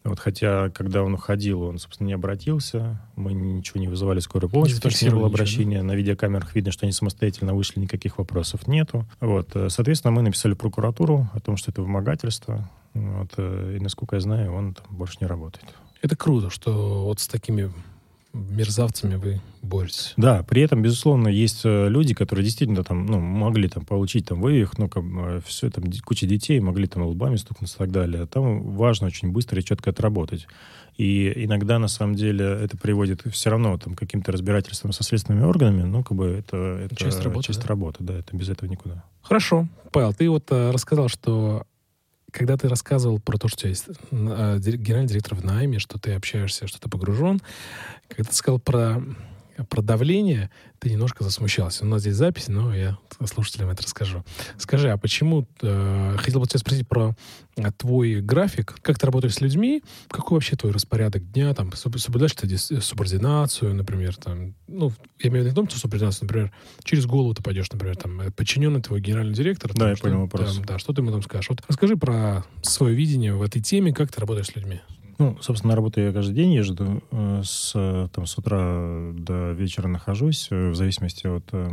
Вот, хотя, когда он уходил, он, собственно, не обратился. Мы ничего не вызывали скорую помощь, потому что не было обращения. На видеокамерах видно, что они самостоятельно вышли, никаких вопросов нету. Вот, э, соответственно, мы написали прокуратуру о том, что это вымогательство. Вот, э, и, насколько я знаю, он там больше не работает. Это круто, что вот с такими мерзавцами вы боретесь. Да, при этом, безусловно, есть э, люди, которые действительно там, ну, могли там получить там вывих, ну, как, э, все, там, куча детей могли там лбами стукнуться и так далее. Там важно очень быстро и четко отработать. И иногда, на самом деле, это приводит все равно там, к каким-то разбирательствам со следственными органами, ну, как бы это, это часть работы, часть да? работы, да, это без этого никуда. Хорошо. Павел, ты вот э, рассказал, что когда ты рассказывал про то, что есть э, генеральный директор в найме, что ты общаешься, что ты погружен, когда ты сказал про про давление, ты немножко засмущался. У нас здесь запись, но я слушателям это расскажу. Скажи, а почему... Э, хотел бы тебя спросить про э, твой график. Как ты работаешь с людьми? Какой вообще твой распорядок дня? Там, соблюдаешь ты субординацию, например? Там, ну, я имею в виду не том, что субординацию, например, через голову ты пойдешь, например, там, э, подчиненный твой генеральный директор. Да, там, я что, понял вопрос. Там, да, что ты ему там скажешь? Вот расскажи про свое видение в этой теме, как ты работаешь с людьми. Ну, собственно, на работу я каждый день езжу, э, с, там, с утра до вечера нахожусь, э, в зависимости от э,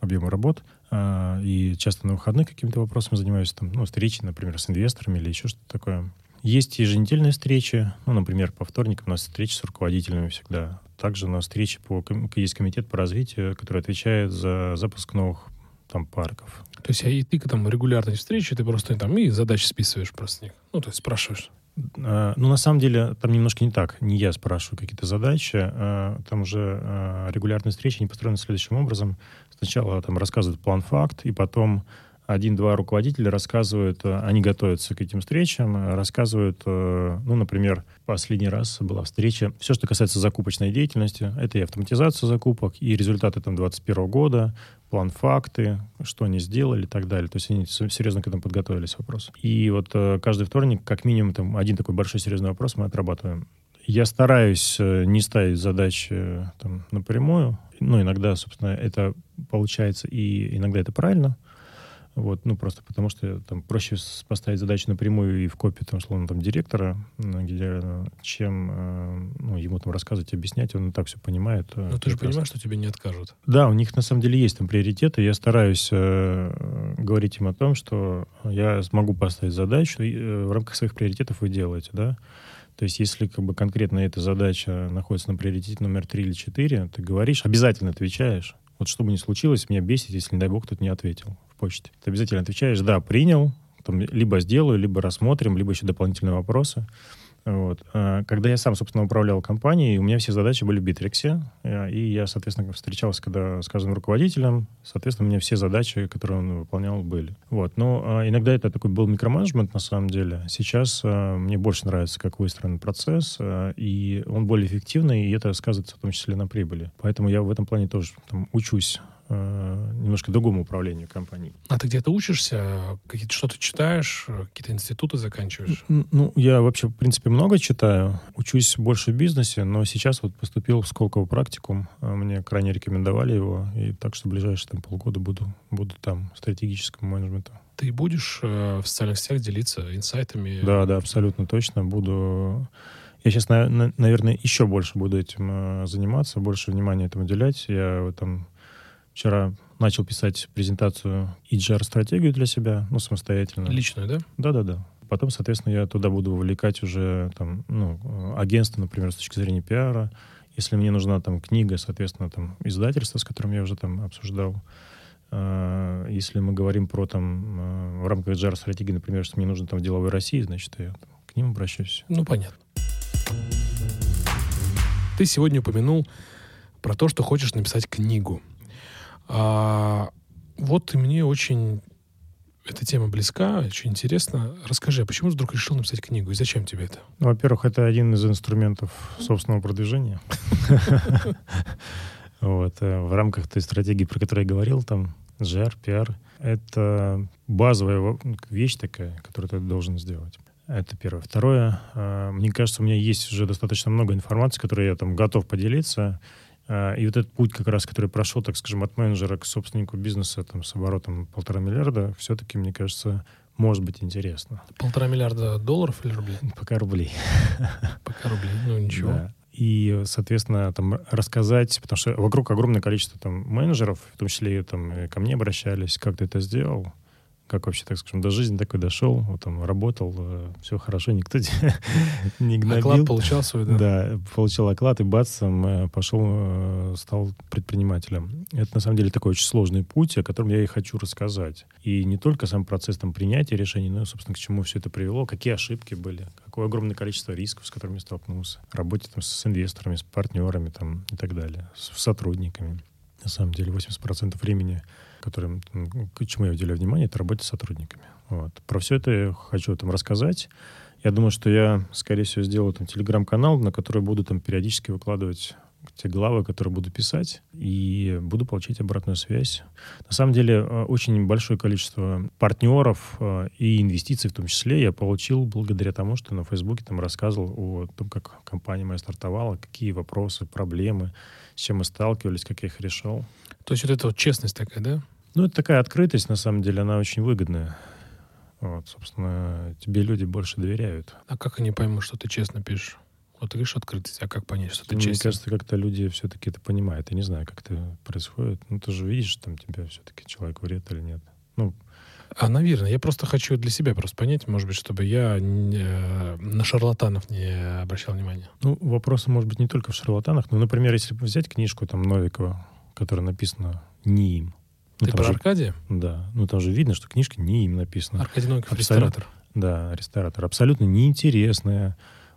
объема работ. А, и часто на выходных какими-то вопросами занимаюсь, там, ну, встречи, например, с инвесторами или еще что-то такое. Есть еженедельные встречи, ну, например, по вторникам у нас встречи с руководителями всегда. Также у нас встречи по... Есть комитет по развитию, который отвечает за запуск новых там парков. То есть и ты там регулярные встречи, ты просто там и задачи списываешь просто с них. Ну, то есть спрашиваешь. А, ну, на самом деле, там немножко не так. Не я спрашиваю какие-то задачи. А, там уже а, регулярные встречи, они построены следующим образом. Сначала там рассказывают план-факт, и потом один-два руководителя рассказывают, э, они готовятся к этим встречам, э, рассказывают, э, ну, например, последний раз была встреча, все, что касается закупочной деятельности, это и автоматизация закупок, и результаты там 2021 года, план факты, что они сделали и так далее. То есть они серьезно к этому подготовились вопрос. И вот каждый вторник, как минимум, там один такой большой серьезный вопрос мы отрабатываем. Я стараюсь не ставить задачи там, напрямую. Ну, иногда, собственно, это получается, и иногда это правильно — вот, ну, просто потому что там проще поставить задачу напрямую и в копии, там, словно, там, директора генерального, чем э, ну, ему там рассказывать, объяснять, он и так все понимает. Э, Но ты же понимаешь, что тебе не откажут. Да, у них на самом деле есть там приоритеты. Я стараюсь э, говорить им о том, что я смогу поставить задачу, и э, в рамках своих приоритетов вы делаете, да. То есть, если как бы конкретно эта задача находится на приоритете номер три или четыре, ты говоришь, обязательно отвечаешь. Вот что бы ни случилось, меня бесит, если, не дай бог, кто-то не ответил почте. Ты обязательно отвечаешь, да, принял, там, либо сделаю, либо рассмотрим, либо еще дополнительные вопросы. Вот. А, когда я сам, собственно, управлял компанией, у меня все задачи были в Битриксе, э, и я, соответственно, встречался когда с каждым руководителем, соответственно, у меня все задачи, которые он выполнял, были. Вот. Но а, иногда это такой был микроменеджмент, на самом деле. Сейчас а, мне больше нравится, как выстроен процесс, и он более эффективный, и это сказывается в том числе на прибыли. Поэтому я в этом плане тоже там, учусь Э, немножко другому управлению компанией. А ты где-то учишься? Какие-то что-то читаешь? Какие-то институты заканчиваешь? Ну, я вообще, в принципе, много читаю. Учусь больше в бизнесе, но сейчас вот поступил в Сколково практикум. А мне крайне рекомендовали его. И так что в ближайшие там, полгода буду, буду там стратегическому менеджменту. Ты будешь э, в социальных сетях делиться инсайтами? Да, да, абсолютно точно. Буду... Я сейчас, на, на, наверное, еще больше буду этим э, заниматься, больше внимания этому уделять. Я в этом Вчера начал писать презентацию EGR-стратегию для себя, ну, самостоятельно. Личную, да? Да-да-да. Потом, соответственно, я туда буду вовлекать уже там, ну, агентство, например, с точки зрения пиара. Если мне нужна там книга, соответственно, там издательство, с которым я уже там обсуждал. А, если мы говорим про там а, в рамках HR стратегии, например, что мне нужно там в деловой России, значит, я там, к ним обращаюсь. Ну, понятно. Ты сегодня упомянул про то, что хочешь написать книгу. А, вот и мне очень эта тема близка, очень интересно. Расскажи, а почему ты вдруг решил написать книгу и зачем тебе это? Ну, во-первых, это один из инструментов собственного продвижения. Вот. Э, в рамках той стратегии, про которую я говорил, там, GR, PR, это базовая вещь такая, которую ты должен сделать. Это первое. Второе, э, мне кажется, у меня есть уже достаточно много информации, которой я там готов поделиться. А, и вот этот путь как раз, который прошел, так скажем, от менеджера к собственнику бизнеса там, с оборотом полтора миллиарда, все-таки, мне кажется, может быть интересно. Полтора миллиарда долларов или рублей? Пока рублей. Пока рублей, ну ничего. Да. И, соответственно, там рассказать, потому что вокруг огромное количество там менеджеров, в том числе там ко мне обращались, как ты это сделал, как вообще, так скажем, до жизни такой дошел, вот там работал, э, все хорошо, никто не гнобил. Оклад получал свой, да? Да, получил оклад и бац, э, пошел, э, стал предпринимателем. Это, на самом деле, такой очень сложный путь, о котором я и хочу рассказать. И не только сам процесс там принятия решений, но, собственно, к чему все это привело, какие ошибки были, какое огромное количество рисков, с которыми столкнулся. Работе там с инвесторами, с партнерами там и так далее, с сотрудниками. На самом деле 80% времени которым, к чему я уделяю внимание, это работа с сотрудниками. Вот. Про все это я хочу там рассказать. Я думаю, что я, скорее всего, сделаю там телеграм-канал, на который буду там периодически выкладывать те главы, которые буду писать, и буду получать обратную связь. На самом деле, э, очень большое количество партнеров э, и инвестиций в том числе я получил благодаря тому, что на Фейсбуке там рассказывал о том, как компания моя стартовала, какие вопросы, проблемы, с чем мы сталкивались, как я их решал. То есть вот это вот честность такая, да? Ну, это такая открытость, на самом деле, она очень выгодная. Вот, собственно, тебе люди больше доверяют. А как они поймут, что ты честно пишешь? Вот ты говоришь открытость, а как понять, что ты Мне честен? кажется, как-то люди все-таки это понимают. Я не знаю, как это происходит. Ну, ты же видишь, там тебя все-таки человек врет или нет. Ну, А, наверное, я просто хочу для себя просто понять, может быть, чтобы я не- э, на шарлатанов не обращал внимания. ну, вопросы, может быть, не только в шарлатанах. Ну, например, если взять книжку там Новикова, которая написана не им. Ну, ты про же- Аркадия? Да. Ну, там же видно, что книжка не им написана. Аркадий Новиков, Абсолютно. ресторатор. Да, ресторатор. Абсолютно неинтересная.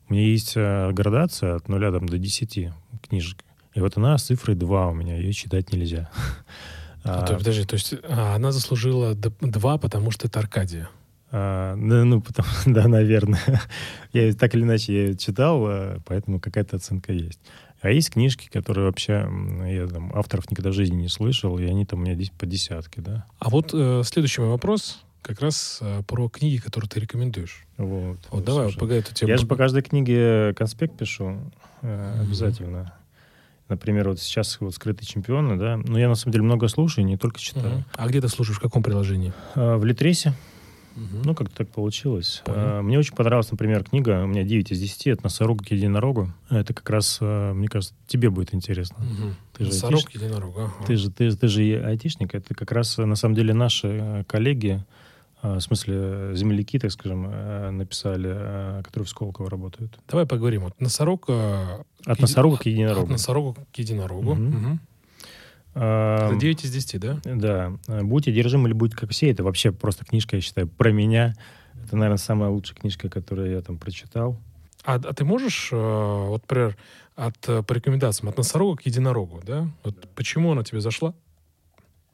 У меня есть э, градация от 0 там, до 10 книжек. И вот она с цифрой 2 у меня, ее читать нельзя. А, А, то, подожди, то есть а, она заслужила два, потому что это Аркадия. а, да, ну, потому, да, наверное. Я так или иначе я её читал, а, поэтому какая-то оценка есть. А есть книжки, которые вообще я там авторов никогда в жизни не слышал, и они там у меня здесь по десятке, да. А вот э, следующий мой вопрос как раз э, про книги, которые ты рекомендуешь. Вот, Вот давай, слушай. погоди, тебе... Я же по каждой книге конспект пишу э, обязательно. Например, вот сейчас вот «Скрытые чемпионы», да. Ну, я, на самом деле, много слушаю, не только читаю. Мгм. А где ты слушаешь, в каком приложении? А, в Литресе, Мгм. ну, как-то так получилось. Понял. А, мне очень понравилась, например, книга, у меня 9 из 10, это «Носорог к единорогу». Это как раз, а, мне кажется, тебе будет интересно. Мгм. Ты же Носорог, айтишник. единорог. ага. Ты же, ты, ты же и айтишник, это как раз, на самом деле, наши э, коллеги, а, в смысле, э, земляки, так скажем, э, написали, э, которые в Сколково работают. Давай поговорим. Вот носорог... От носорога к От единорогу. носорога к единорогу. Мгм. А, Это 9 из 10, да? Да. «Будь одержим или будь как все» — это вообще просто книжка, я считаю, про меня. Это, наверное, самая лучшая книжка, которую я там прочитал. А, а ты можешь, вот, например, от, по рекомендациям от носорога к единорогу, да? Вот почему она тебе зашла?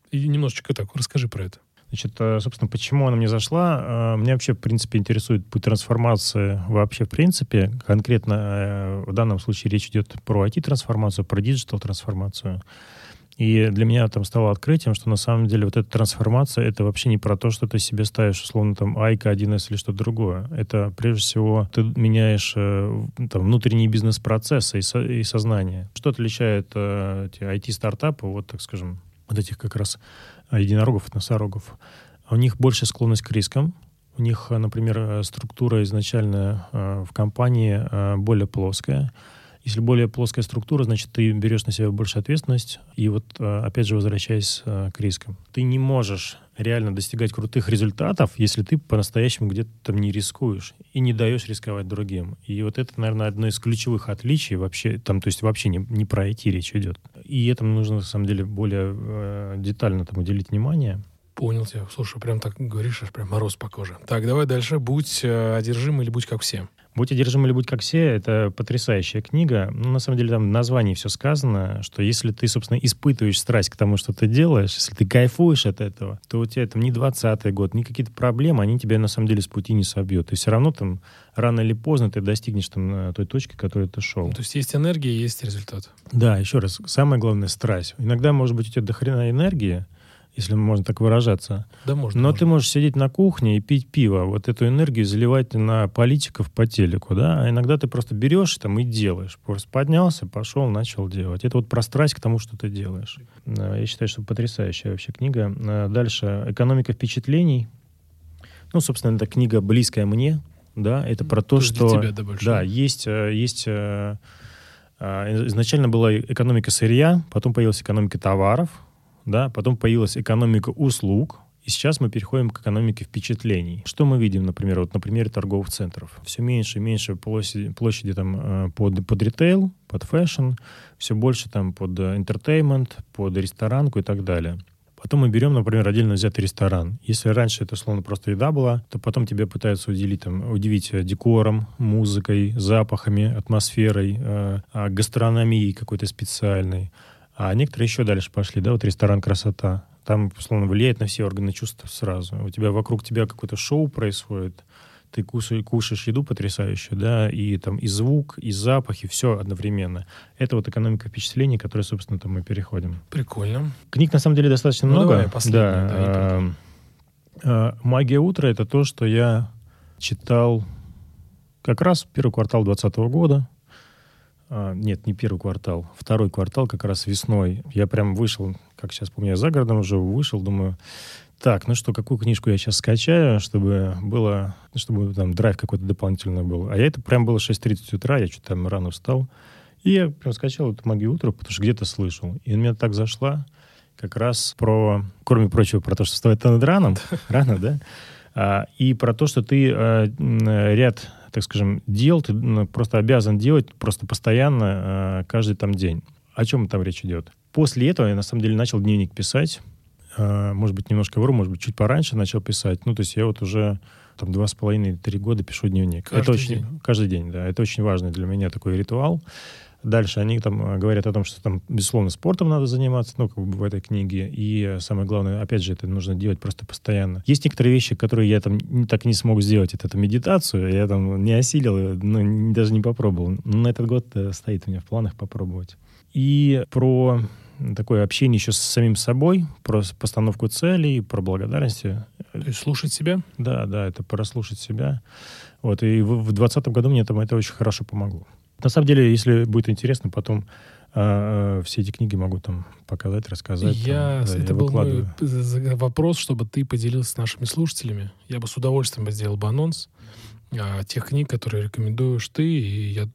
И немножечко так, расскажи про это. Значит, э, собственно, почему она мне зашла? Э, Меня вообще, в принципе, интересует путь трансформации вообще, в принципе. Конкретно э, в данном случае речь идет про IT-трансформацию, про диджитал-трансформацию. И для меня там стало открытием, что на самом деле вот эта трансформация — это вообще не про то, что ты себе ставишь, условно, там, Айка 1С или что-то другое. Это, прежде всего, ты меняешь там, внутренние бизнес-процессы и, со- и сознание. Что отличает э, IT-стартапы, вот, так скажем, вот этих как раз единорогов от носорогов? У них больше склонность к рискам, у них, э, например, э, структура изначально э, в компании более плоская. Если более плоская структура, значит, ты берешь на себя больше ответственность. И вот, опять же, возвращаясь к рискам. Ты не можешь реально достигать крутых результатов, если ты по-настоящему где-то там не рискуешь и не даешь рисковать другим. И вот это, наверное, одно из ключевых отличий вообще, там, то есть вообще не, не про IT речь идет. И этому нужно, на самом деле, более э, детально там уделить внимание. Понял тебя. Слушай, прям так говоришь, аж прям мороз по коже. Так, давай дальше. Будь э, одержим или будь как все. «Будь одержим или будь как все» — это потрясающая книга. Ну, на самом деле, там в названии все сказано, что если ты, собственно, испытываешь страсть к тому, что ты делаешь, если ты кайфуешь от этого, то у тебя там не 20-й год, ни какие-то проблемы, они тебя, на самом деле, с пути не собьют. И все равно там рано или поздно ты достигнешь там э, той точки, к которой ты шел. Ну, то есть есть энергия, есть результат. Да, еще раз, самое главное — страсть. Иногда, может быть, у тебя дохрена энергии, если можно так выражаться, Да, можно. но можно. ты можешь сидеть на кухне и пить пиво, вот эту энергию заливать на политиков по телеку, да, а иногда ты просто берешь там и делаешь. Просто поднялся, пошел, начал делать. Это вот про страсть к тому, что ты делаешь. Я считаю, что потрясающая вообще книга. А Дальше «Экономика впечатлений». Ну, собственно, это книга близкая мне, да, это про то, для что... тебя, да, больше. Да, есть, э, есть э, э, изначально была экономика сырья, потом появилась экономика товаров, да, потом появилась экономика услуг, и сейчас мы переходим к экономике впечатлений. Что мы видим, например, вот на примере торговых центров? Все меньше и меньше площади, площади там э, под, под ритейл, под fashion, все больше там под э, entertainment, под ресторанку и так далее. Потом мы берем, например, отдельно взятый ресторан. Если раньше это, условно, просто еда была, то потом тебя пытаются уделить, там, удивить э, декором, музыкой, запахами, атмосферой, э, а, гастрономией какой-то специальной. А некоторые еще дальше пошли, да, вот ресторан «Красота». Там, условно, влияет на все органы чувств сразу. У тебя вокруг тебя какое-то шоу происходит, ты кушаешь, кушаешь еду потрясающую, да, и там и звук, и запах, и все одновременно. Это вот экономика впечатлений, к которой, собственно, там мы переходим. Прикольно. Книг на самом деле достаточно Ну, много. давай, да. а, а, Магия утра это то, что я читал как раз первый квартал 2020 года. А, нет, не первый квартал. Второй квартал как раз весной. Я прям вышел, как сейчас помню, я за городом уже вышел, думаю, так, ну что, какую книжку я сейчас скачаю, чтобы было, чтобы там драйв какой-то дополнительный был. А я это прям было 6.30 утра, я что-то там рано встал. И я прям скачал эту магию утра, потому что где-то слышал. И у меня так зашла как раз про, кроме прочего, про то, что вставать над раном, рано, да, а, и про то, что ты а, ряд, так скажем, дел ты ну, просто обязан делать просто постоянно, а, каждый там день. О чем там речь идет? После этого я, на самом деле, начал дневник писать. А, может быть, немножко вру, может быть, чуть пораньше начал писать. Ну, то есть я вот уже там два с половиной-три года пишу дневник. Каждый это очень, день? Каждый день, да. Это очень важный для меня такой ритуал. Дальше они там э, говорят о том, что там, безусловно, спортом надо заниматься, ну, как бы в этой книге. И э, самое главное, опять же, это нужно делать просто постоянно. Есть некоторые вещи, которые я там не- так не смог сделать. Это, это медитацию. Я там не осилил, э, ну, не- даже не попробовал. Но на этот год стоит у меня в планах попробовать. И про такое общение еще с самим собой, про постановку целей, про благодарности. То есть слушать себя? Да, да, это прослушать себя. Вот, и в в 2020 году мне там это очень хорошо помогло. На самом деле, если будет интересно, потом а, а, все эти книги могу там показать, рассказать. Я, там, да, это я был мой выкладываю. за- вопрос, чтобы ты поделился с нашими слушателями. Я бы с удовольствием сделал бы анонс а, тех книг, которые рекомендуешь ты, и я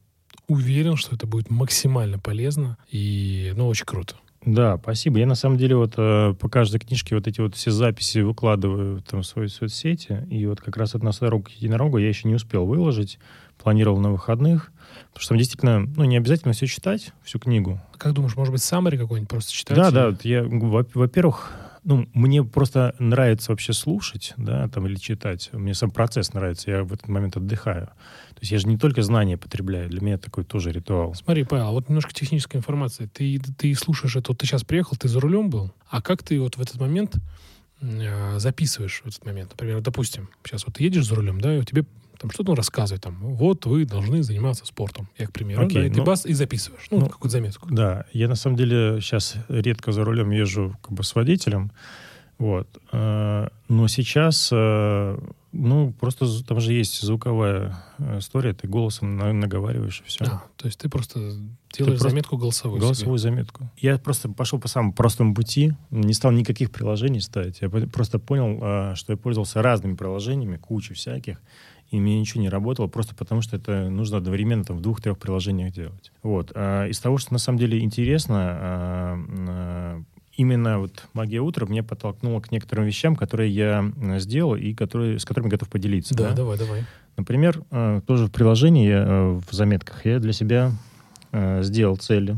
уверен, что это будет максимально полезно и, ну, очень круто. Да, спасибо. Я на самом деле вот э, по каждой книжке вот эти вот все записи выкладываю там в свои соцсети. И вот как раз от к единорогу я еще не успел выложить. Планировал на выходных. Потому что там действительно, ну, не обязательно все читать, всю книгу. Как думаешь, может быть, саммари какой-нибудь просто читать? Да, да, я, во- во-первых, ну, мне просто нравится вообще слушать, да, там, или читать. Мне сам процесс нравится, я в этот момент отдыхаю. То есть я же не только знания потребляю, для меня такой тоже ритуал. Смотри, Павел, вот немножко техническая информация. Ты, ты слушаешь это, вот ты сейчас приехал, ты за рулем был, а как ты вот в этот момент э, записываешь в этот момент? Например, допустим, сейчас вот ты едешь за рулем, да, и у тебе там что-то он рассказывает, там, вот вы должны заниматься спортом, я, к примеру, Окей, да, и ты ну- бас и записываешь, ну, ну, какую-то заметку. Да, я на самом деле сейчас редко за рулем езжу как бы с водителем, вот. Э, Но сейчас, э, ну, просто там же есть звуковая э, история, ты голосом на- наговариваешь и все. А, то есть ты просто делаешь просто заметку голосовую. себе. Голосовую заметку. Я просто пошел по самому простому пути, не стал никаких приложений ставить. Я просто понял, что я пользовался разными приложениями, кучей всяких, и мне ничего не работало, просто потому что это нужно одновременно там, в двух-трех приложениях делать. Вот. А Из того, что на самом деле интересно, а, а, именно вот магия утра меня подтолкнула к некоторым вещам, которые я сделал и которые, с которыми готов поделиться. Да, давай, давай. Например, тоже в приложении, в заметках, я для себя сделал цели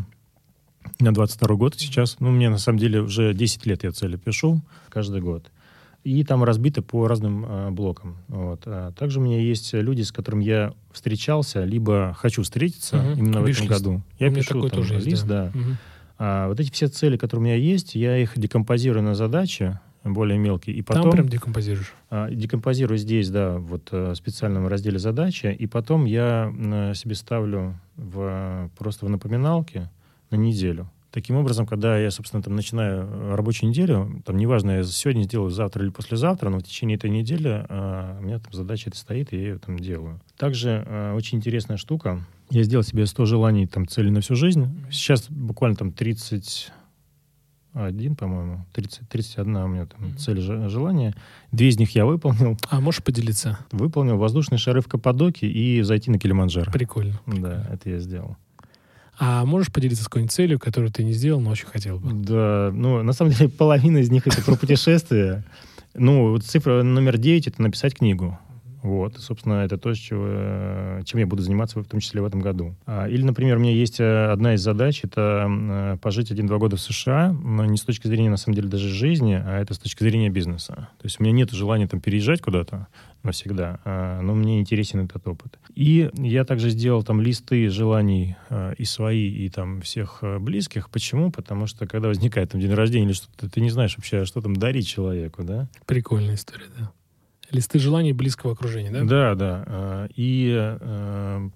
на 22 год сейчас. Ну, мне на самом деле уже 10 лет я цели пишу каждый год. И там разбиты по разным э, блокам. Вот. А также у меня есть люди, с которыми я встречался, либо хочу встретиться Мгм. именно в этом году. У Я меня пишу такой там тоже есть, лист, да. да. Мгм. А вот эти все цели, которые у меня есть, я их декомпозирую на задачи более мелкие. И Там потом... прям декомпозируешь. А, Декомпозирую здесь, да, вот э, в специальном разделе задачи, и потом я м, себе ставлю в, просто в напоминалке на неделю. Таким образом, когда я, собственно, там начинаю э, рабочую неделю, там неважно, я сегодня сделаю завтра или послезавтра, но в течение этой недели а, у меня там задача это стоит, и я ее там делаю. Также а, очень интересная штука. Я сделал себе 100 желаний, там, цели на всю жизнь. Сейчас буквально там 30 один, по-моему, 30, 31 у меня там Мгм. цель же- желания. Две из них я выполнил. А можешь поделиться? Выполнил воздушные шары в Каппадоке и зайти на Килиманджаро. Прикольно. Да, это я сделал. А можешь поделиться с какой-нибудь целью, которую ты не сделал, но очень хотел бы? Да, ну, на самом деле, половина из них это про путешествия. Ну, цифра номер 9 — это написать книгу. Вот, собственно, это то, э, чем я буду заниматься, в том числе в этом году. А, Или, например, у меня есть э, одна из задач, это э, пожить один-два года в США, но не с точки зрения, на самом деле, даже жизни, а это с точки зрения бизнеса. То есть у меня нет желания там переезжать куда-то навсегда, а, но мне интересен этот опыт. И я также сделал там листы желаний и свои, и там всех близких. Почему? Потому что когда возникает там день рождения или что-то, ты не знаешь вообще, что там дарить человеку, да? Прикольная история, да. Листы желаний близкого окружения, да? Да, да. А, И э,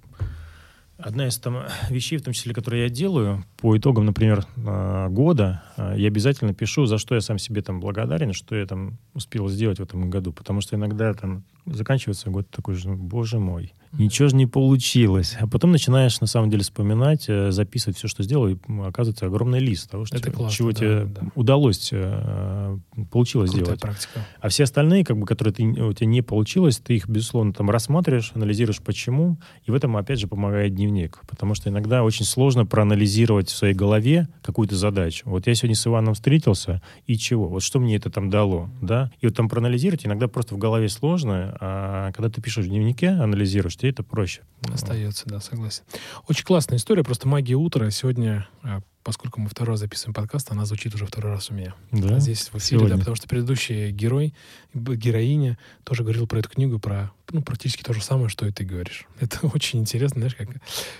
одна из там вещей, в том числе, которые я делаю, по итогам, например, а, года, я обязательно пишу, за что я сам себе там благодарен, что я там успел сделать в этом году. Потому что иногда там заканчивается год такой же, боже мой. Ничего же не получилось. А потом начинаешь, на самом деле, вспоминать, э, записывать все, что сделал, и оказывается огромный лист того, что, Это классно, чего да, тебе да. удалось, э, получилось Крутая сделать. практика. А все остальные, как бы, которые ты, у тебя не получилось, ты их, безусловно, там рассматриваешь, анализируешь, почему. И в этом, опять же, помогает дневник. Потому что иногда очень сложно проанализировать в своей голове какую-то задачу. Вот я сегодня с Иваном встретился, и чего? Вот что мне это там дало, да? И вот там проанализировать иногда просто в голове сложно, а когда ты пишешь в дневнике, анализируешь, тебе это проще. Остается, да, согласен. Очень классная история, просто магия утра. Сегодня, а, поскольку мы второй раз записываем подкаст, она звучит уже второй раз у меня. Да? А здесь в эфире, Сегодня. да, потому что предыдущий герой, героиня, тоже говорил про эту книгу, про, ну, практически то же самое, что и ты говоришь. Это очень интересно, знаешь, как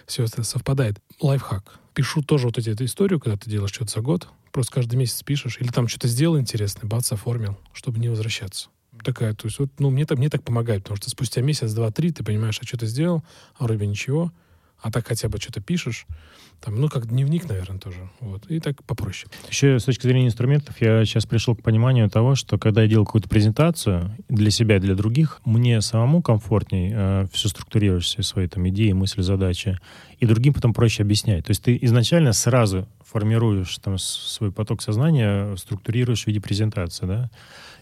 все это совпадает. Лайфхак. Пишу тоже вот эти, эту историю, когда ты делаешь что-то за год, просто каждый месяц пишешь, или там что-то сделал интересное, бац, оформил, чтобы не возвращаться. Такая, то есть вот, ну, мне мне так помогает, потому что спустя месяц, два, три ты понимаешь, а что ты сделал, а вроде ничего, а так хотя бы что-то пишешь, там, ну, как дневник, наверное, тоже, вот, и так попроще. Еще с точки зрения инструментов, я сейчас пришел к пониманию того, что когда я делал какую-то презентацию для себя и для других, мне самому комфортней все структурировать, все свои там идеи, мысли, задачи, и другим потом проще объяснять. То есть ты изначально сразу формируешь там свой поток сознания, структурируешь в виде презентации, да.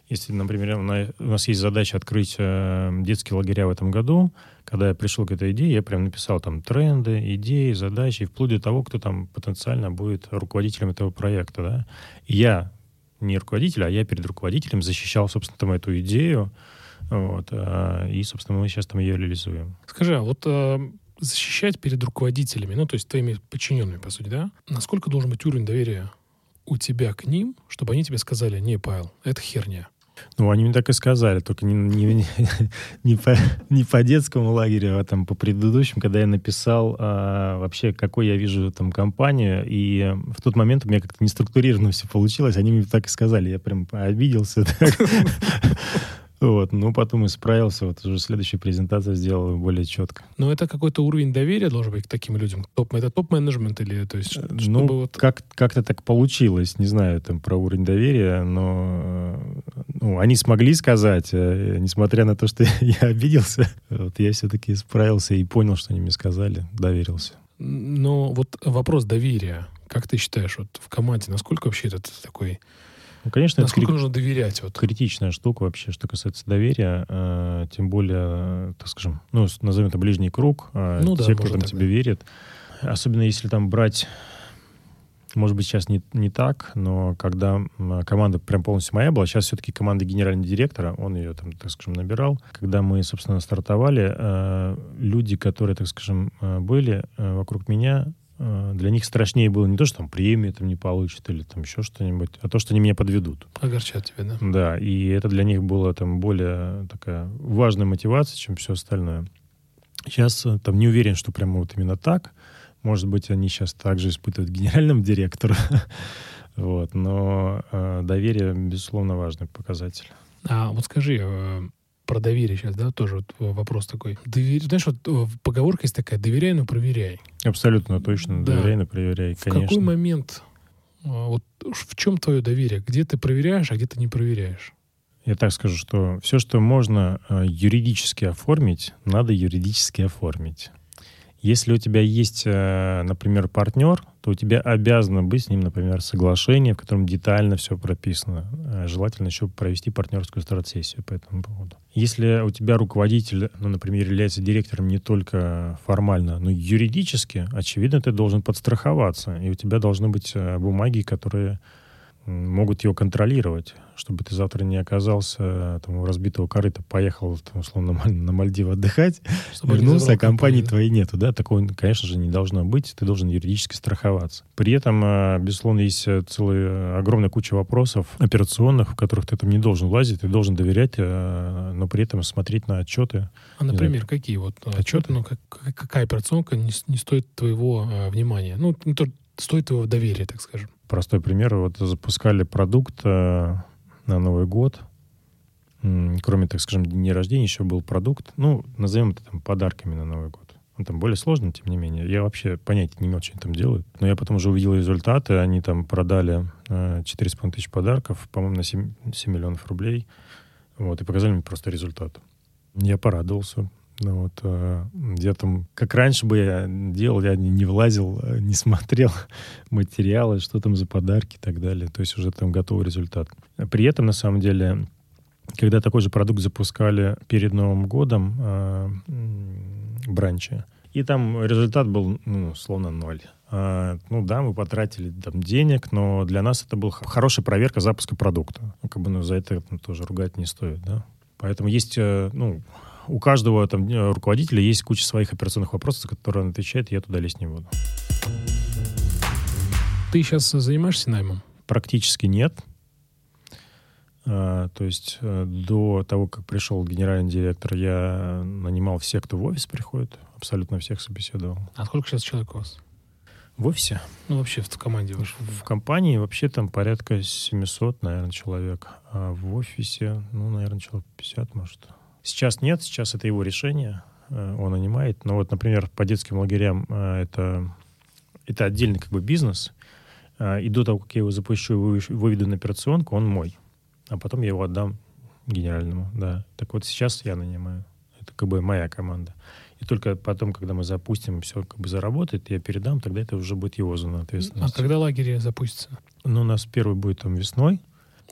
Если, например, у на- у нас есть задача открыть э, детские лагеря в этом году, когда я пришел к этой идее, я прям написал там тренды, идеи, задачи, вплоть до того, кто там потенциально будет руководителем этого проекта, да. Я не руководитель, а я перед руководителем защищал, собственно, там эту идею, вот, а, и, собственно, мы сейчас там ее реализуем. Скажи, а вот э, защищать перед руководителями, ну, то есть твоими подчиненными, по сути, да? Насколько должен быть уровень доверия у тебя к ним, чтобы они тебе сказали, не, Павел, это херня. Ну, они мне так и сказали, только не, не, не, по, не по детскому лагерю, а там по предыдущим, когда я написал а, вообще, какой я вижу там компанию, и в тот момент у меня как-то неструктурированно все получилось, они мне так и сказали, я прям обиделся. Вот, ну, потом исправился, вот уже следующую презентацию сделал более четко. Но это какой-то уровень доверия должен быть к таким людям. Топ, это топ-менеджмент или, то есть, чтобы Ну, вот... как, как-то так получилось, не знаю там про уровень доверия, но э, ну, они смогли сказать, э, несмотря на то, что я обиделся, вот я все-таки справился и понял, что они мне сказали, доверился. Но вот вопрос доверия, как ты считаешь, вот в команде, насколько вообще это такой... Ну, конечно, это Насколько кри- нужно доверять? Вот? критичная штука вообще, что касается доверия, э, тем более, так скажем, ну, назовем это ближний круг, э, Ну да, те, кто можно там так, тебе да. верит. Особенно если там брать, может быть, сейчас не, не так, но когда команда прям полностью моя была, сейчас все-таки команда генерального директора, он ее там, так скажем, набирал. Когда мы, собственно, стартовали, э, люди, которые, так скажем, были вокруг меня, для них страшнее было не то, что там премию там не получат или там еще что-нибудь, а то, что они меня подведут. Огорчат тебя, да? Да, и это для них было там более такая важная мотивация, чем все остальное. Сейчас э, там не уверен, что прямо вот именно так. Может быть, они сейчас также испытывают к генеральному директору. Вот, но э, доверие, безусловно, важный показатель. А вот скажи, э, про доверие сейчас, да, тоже вот э, вопрос такой. Довер- Знаешь, вот э, поговорка есть такая, доверяй, но проверяй. Абсолютно точно. Да. Доверяй, но проверяй, В конечно. какой момент, э, вот в чем твое доверие? Где ты проверяешь, а где ты не проверяешь? Я так скажу, что все, что можно юридически оформить, надо юридически оформить. Если у тебя есть, э, например, партнер, то у тебя обязано быть с ним, например, соглашение, в котором детально все прописано. Э, Желательно еще провести партнерскую стратсессию по этому поводу. Если у тебя руководитель, ну, например, является директором не только формально, но и юридически, очевидно, ты должен подстраховаться. И у тебя должны быть э, бумаги, которые могут его контролировать, чтобы ты завтра не оказался э, там, у разбитого корыта, поехал, там, условно, на Маль- на Мальдивы отдыхать, Чтобы вернулся, а компании да? твоей нету, да, такого, конечно же, не должно быть, ты должен юридически страховаться. При этом, э, безусловно, есть э, целая огромная куча вопросов операционных, в которых ты там не должен лазить, ты должен доверять, э, но при этом смотреть на отчеты. А, например, какие вот отчеты, ну, как- как- какая операционка не, не стоит твоего э, внимания? Ну, не то, стоит твоего доверия, так скажем. Простой пример, вот запускали продукт э, на Новый год, кроме, так скажем, дня рождения еще был продукт, ну, назовем это там подарками на Новый год. Он там более сложный, тем не менее. Я вообще понятия не имел, что они там делают. Но я потом уже увидел результаты. Они там продали э, 4,5 тысяч подарков, по-моему, на 7, 7 миллионов рублей. Вот, и показали мне просто результат. Я порадовался. Ну, вот, э, я там, как раньше бы я делал, я не, влазил, э, не смотрел материалы, что там за подарки и так далее. То есть уже там готовый результат. При этом, на самом деле, когда такой же продукт запускали перед Новым годом, э, бранчи, и там результат был, ну, словно ноль. А, ну да, мы потратили там денег, но для нас это была хорошая проверка запуска продукта. Ну, как бы, ну, за это ну, тоже ругать не стоит, да. Поэтому есть, э, ну, у каждого там э, руководителя есть куча своих операционных вопросов, за которые он отвечает, и я туда лезть не буду. Ты сейчас занимаешься наймом? Практически нет. А, то есть э, до того, как пришел генеральный директор, я нанимал всех, кто в офис приходит, абсолютно всех собеседовал. А сколько сейчас человек у вас? В офисе? Ну, вообще в команде вашей. В компании вообще там порядка 700, наверное, человек. А в офисе, ну, наверное, человек 50, может. Сейчас нет, сейчас это его решение, э, он нанимает. Но вот, например, по детским лагерям э, это, это отдельный как бы бизнес. Э, и до того, как я его запущу и выведу на операционку, он мой. А потом я его отдам генеральному, да. Так вот сейчас я нанимаю. Это как бы моя команда. И только потом, когда мы запустим, все как бы заработает, я передам, тогда это уже будет его зона ответственности. А когда лагерь запустится? Ну, у нас первый будет там весной.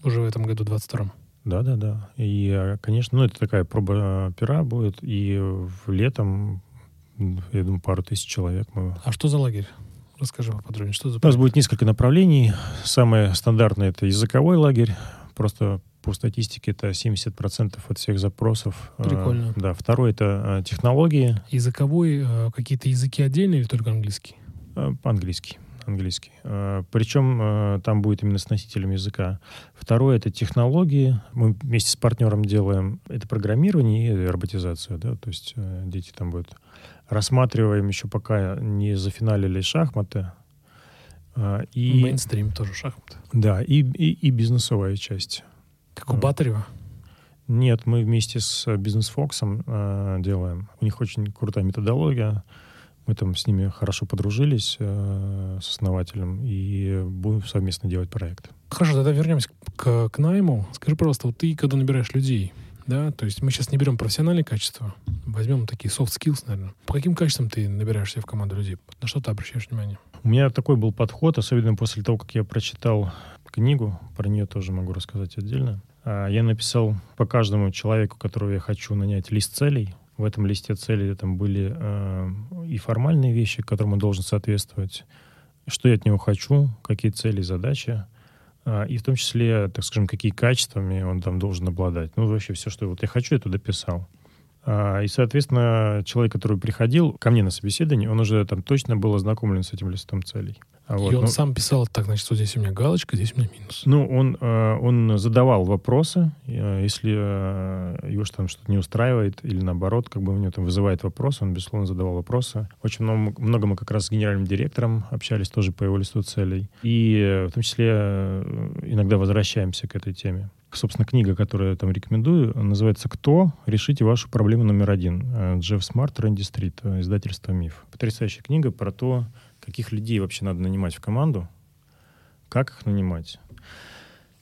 Уже в этом году, 22-м? Да, да, да. И, конечно, ну, это такая проба пера будет. И в летом, я думаю, пару тысяч человек мы... А что за лагерь? Расскажи поподробнее, что за... У нас будет несколько направлений. Самое стандартное — это языковой лагерь. Просто по статистике это 70% от всех запросов. А, Прикольно. Да. Второй — это а, технологии. Языковой, какие-то языки отдельные или только английский? По-английски английский. А, Причем а, там будет именно с носителем языка. Второе — это технологии. Мы вместе с партнером делаем это программирование и роботизацию. Да? То есть э, дети там будут... Рассматриваем еще пока не зафиналили шахматы. А, и... Мейнстрим тоже шахматы. Да, и, и, и бизнесовая часть. Как у Батарева? Нет, мы вместе с Бизнес Фоксом э, делаем. У них очень крутая методология. Мы там с ними хорошо подружились, э, с основателем, и будем совместно делать проект. Хорошо, тогда вернемся к, к найму. Скажи, пожалуйста, вот ты, когда набираешь людей, да, то есть мы сейчас не берем профессиональные качества, возьмем такие soft skills, наверное. По каким качествам ты набираешь себе в команду людей? На что ты обращаешь внимание? У меня такой был подход, особенно после того, как я прочитал книгу, про нее тоже могу рассказать отдельно. А, я написал по каждому человеку, которого я хочу нанять, лист целей, в этом листе целей там были э, и формальные вещи, которым он должен соответствовать, что я от него хочу, какие цели, задачи, э, и в том числе, так скажем, какие качествами он там должен обладать. Ну, вообще все, что вот я хочу, я туда писал. Э, и, соответственно, человек, который приходил ко мне на собеседование, он уже там точно был ознакомлен с этим листом целей. А вот, и он ну, сам писал, так, значит, вот здесь у меня галочка, здесь у меня минус. Ну, он, э, он задавал вопросы, э, если э, его что-то что не устраивает, или наоборот, как бы у него там вызывает вопрос, он, безусловно, задавал вопросы. Очень много, много мы как раз с генеральным директором общались тоже по его листу целей. И в том числе иногда возвращаемся к этой теме. Собственно, книга, которую я там рекомендую, называется «Кто? Решите вашу проблему номер один». Джефф Смарт, Рэнди Стрит, издательство «Миф». Потрясающая книга про то, каких людей вообще надо нанимать в команду, как их нанимать.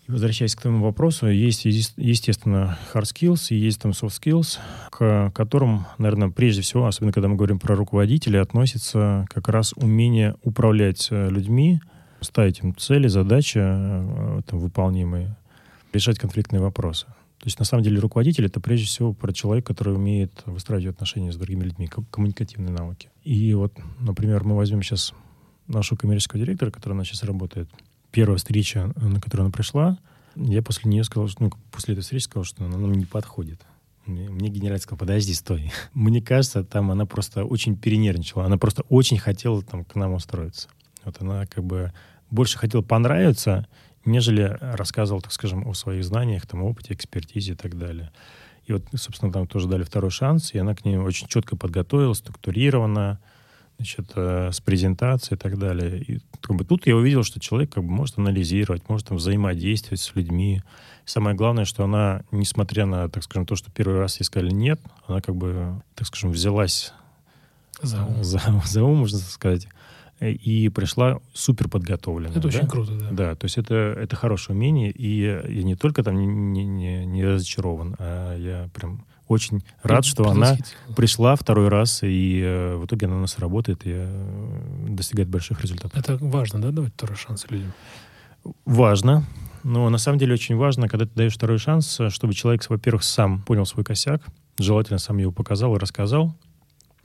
И возвращаясь к твоему вопросу, есть, естественно, hard skills и есть там soft skills, к которым, наверное, прежде всего, особенно когда мы говорим про руководителей, относится как раз умение управлять э, людьми, ставить им цели, задачи э, там, выполнимые, решать конфликтные вопросы. То есть, на самом деле, руководитель — это прежде всего про человека, который умеет выстраивать отношения с другими людьми, коммуникативные навыки. И вот, например, мы возьмем сейчас нашего коммерческого директора, который у нас сейчас работает. Первая встреча, на которую она пришла, я после нее сказал, что, ну, после этой встречи сказал, что она нам не подходит. Мне, мне сказал, подожди, стой. Мне кажется, там она просто очень перенервничала. Она просто очень хотела там к нам устроиться. Вот она как бы больше хотела понравиться, нежели рассказывал, так скажем, о своих знаниях, там, опыте, экспертизе и так далее. И вот, собственно, там тоже дали второй шанс, и она к ней очень четко подготовилась, структурированно, значит, э, с презентацией и так далее. И как бы, тут я увидел, что человек как бы может анализировать, может там, взаимодействовать с людьми. Самое главное, что она, несмотря на, так скажем, то, что первый раз ей сказали нет, она как бы, так скажем, взялась за ум, за, за ум можно сказать, и пришла супер подготовленная. Это да? очень круто, да. Да, то есть это, это хорошее умение, и я не только там не, не, не, не разочарован, а я прям очень рад, что она пришла второй раз, и э, в итоге она у нас работает и э, достигает больших результатов. Это важно, да, давать второй шанс людям? Важно. Но на самом деле очень важно, когда ты даешь второй шанс, чтобы человек, во-первых, сам понял свой косяк, желательно сам его показал и рассказал.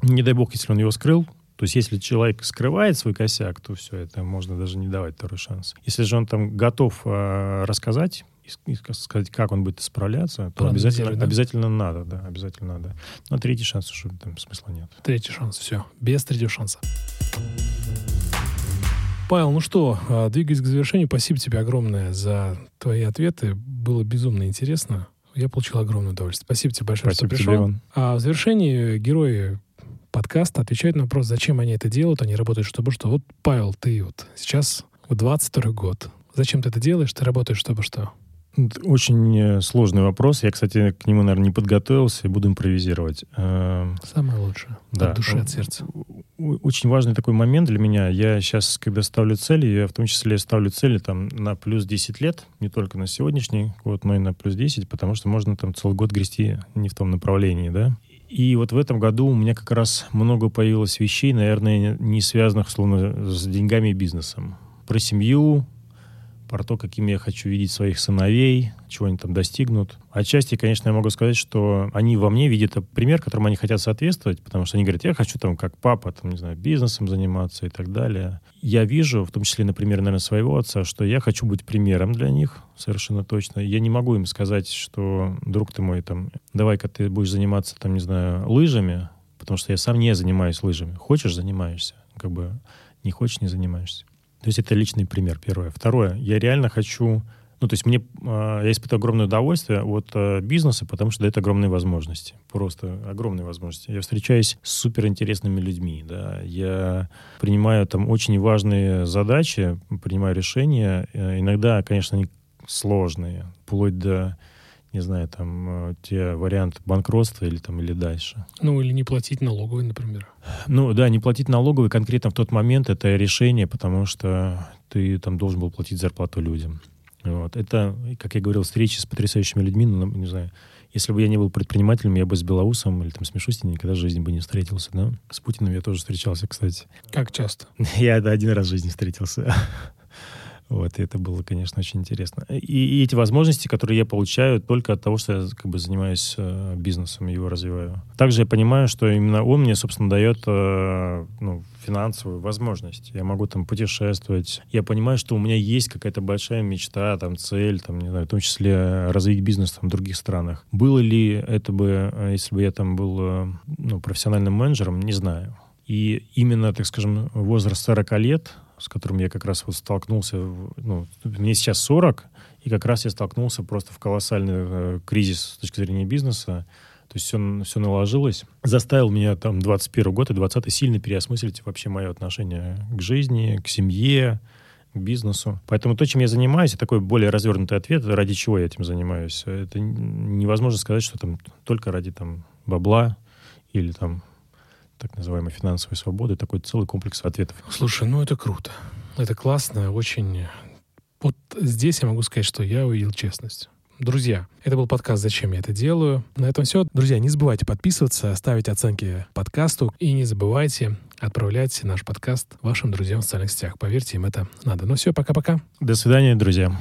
Не дай бог, если он его скрыл, то есть если человек скрывает свой косяк, то все, это можно даже не давать второй шанс. Если же он там готов э, рассказать, и сказать, как он будет справляться, то обязательно, да? обязательно надо, да, обязательно надо. Но третий шанс уже там смысла нет. Третий шанс, все, без третьего шанса. Павел, ну что, а, двигаясь к завершению, спасибо тебе огромное за твои ответы. Было безумно интересно. Я получил огромное удовольствие. Спасибо тебе большое, спасибо что пришел. Тебе, Иван. а в завершении герои подкаста отвечают на вопрос, зачем они это делают. Они работают, чтобы что. Вот, Павел, ты вот сейчас в 22 год. Зачем ты это делаешь? Ты работаешь, чтобы что? Очень э, сложный вопрос. Я, кстати, к нему, наверное, не подготовился и буду импровизировать. Э, Самое лучшее. Да. От души, от сердца. Очень важный такой момент для меня. Я сейчас, когда ставлю цели, я в том числе ставлю цели там, на плюс 10 лет, не только на сегодняшний год, но и на плюс 10, потому что можно там целый год грести не в том направлении, да. И вот в этом году у меня как раз много появилось вещей, наверное, не связанных, словно, с деньгами и бизнесом. Про семью, про то, какими я хочу видеть своих сыновей, чего они там достигнут. Отчасти, конечно, я могу сказать, что они во мне видят пример, которому они хотят соответствовать, потому что они говорят, я хочу там как папа, там, не знаю, бизнесом заниматься и так далее. Я вижу, в том числе, например, наверное, своего отца, что я хочу быть примером для них, совершенно точно. Я не могу им сказать, что, друг ты мой, там, давай-ка ты будешь заниматься, там, не знаю, лыжами, потому что я сам не занимаюсь лыжами. Хочешь — занимаешься. Как бы не хочешь — не занимаешься. То есть это личный пример, первое. Второе, я реально хочу... Ну, то есть мне, э, я испытываю огромное удовольствие от э, бизнеса, потому что дает огромные возможности. Просто огромные возможности. Я встречаюсь с суперинтересными людьми, да. Я принимаю там очень важные задачи, принимаю решения. Э, иногда, конечно, они сложные, вплоть до не знаю, там, э, те варианты банкротства или там, или дальше. Ну, или не платить налоговый, например. Ну, да, не платить налоговый конкретно в тот момент это решение, потому что ты там должен был платить зарплату людям. Вот. Это, как я говорил, встречи с потрясающими людьми, ну, не знаю, если бы я не был предпринимателем, я бы с Белоусом или там с Мишустиной никогда в жизни бы не встретился, да? С Путиным я тоже встречался, кстати. Как часто? Я да, один раз в жизни встретился. Вот, и это было, конечно, очень интересно. И, и эти возможности, которые я получаю только от того, что я как бы занимаюсь э, бизнесом его развиваю. Также я понимаю, что именно он мне, собственно, дает э, ну, финансовую возможность. Я могу там путешествовать. Я понимаю, что у меня есть какая-то большая мечта, там, цель, там, не знаю, в том числе развить бизнес там, в других странах. Было ли это бы, э, если бы я там был э, ну, профессиональным менеджером, не знаю. И именно, так скажем, возраст 40 лет — с которым я как раз вот столкнулся, ну, мне сейчас 40, и как раз я столкнулся просто в колоссальный э, кризис с точки зрения бизнеса. То есть все, все наложилось. Заставил меня там 21 год и 20 сильно переосмыслить вообще мое отношение к жизни, к семье, к бизнесу. Поэтому то, чем я занимаюсь, такой более развернутый ответ, ради чего я этим занимаюсь. Это невозможно сказать, что там только ради там бабла или там так называемой финансовой свободы, такой целый комплекс ответов. Слушай, ну это круто. Это классно, очень... Вот здесь я могу сказать, что я увидел честность. Друзья, это был подкаст «Зачем я это делаю?». На этом все. Друзья, не забывайте подписываться, ставить оценки подкасту и не забывайте отправлять наш подкаст вашим друзьям в социальных сетях. Поверьте, им это надо. Ну все, пока-пока. До свидания, друзья.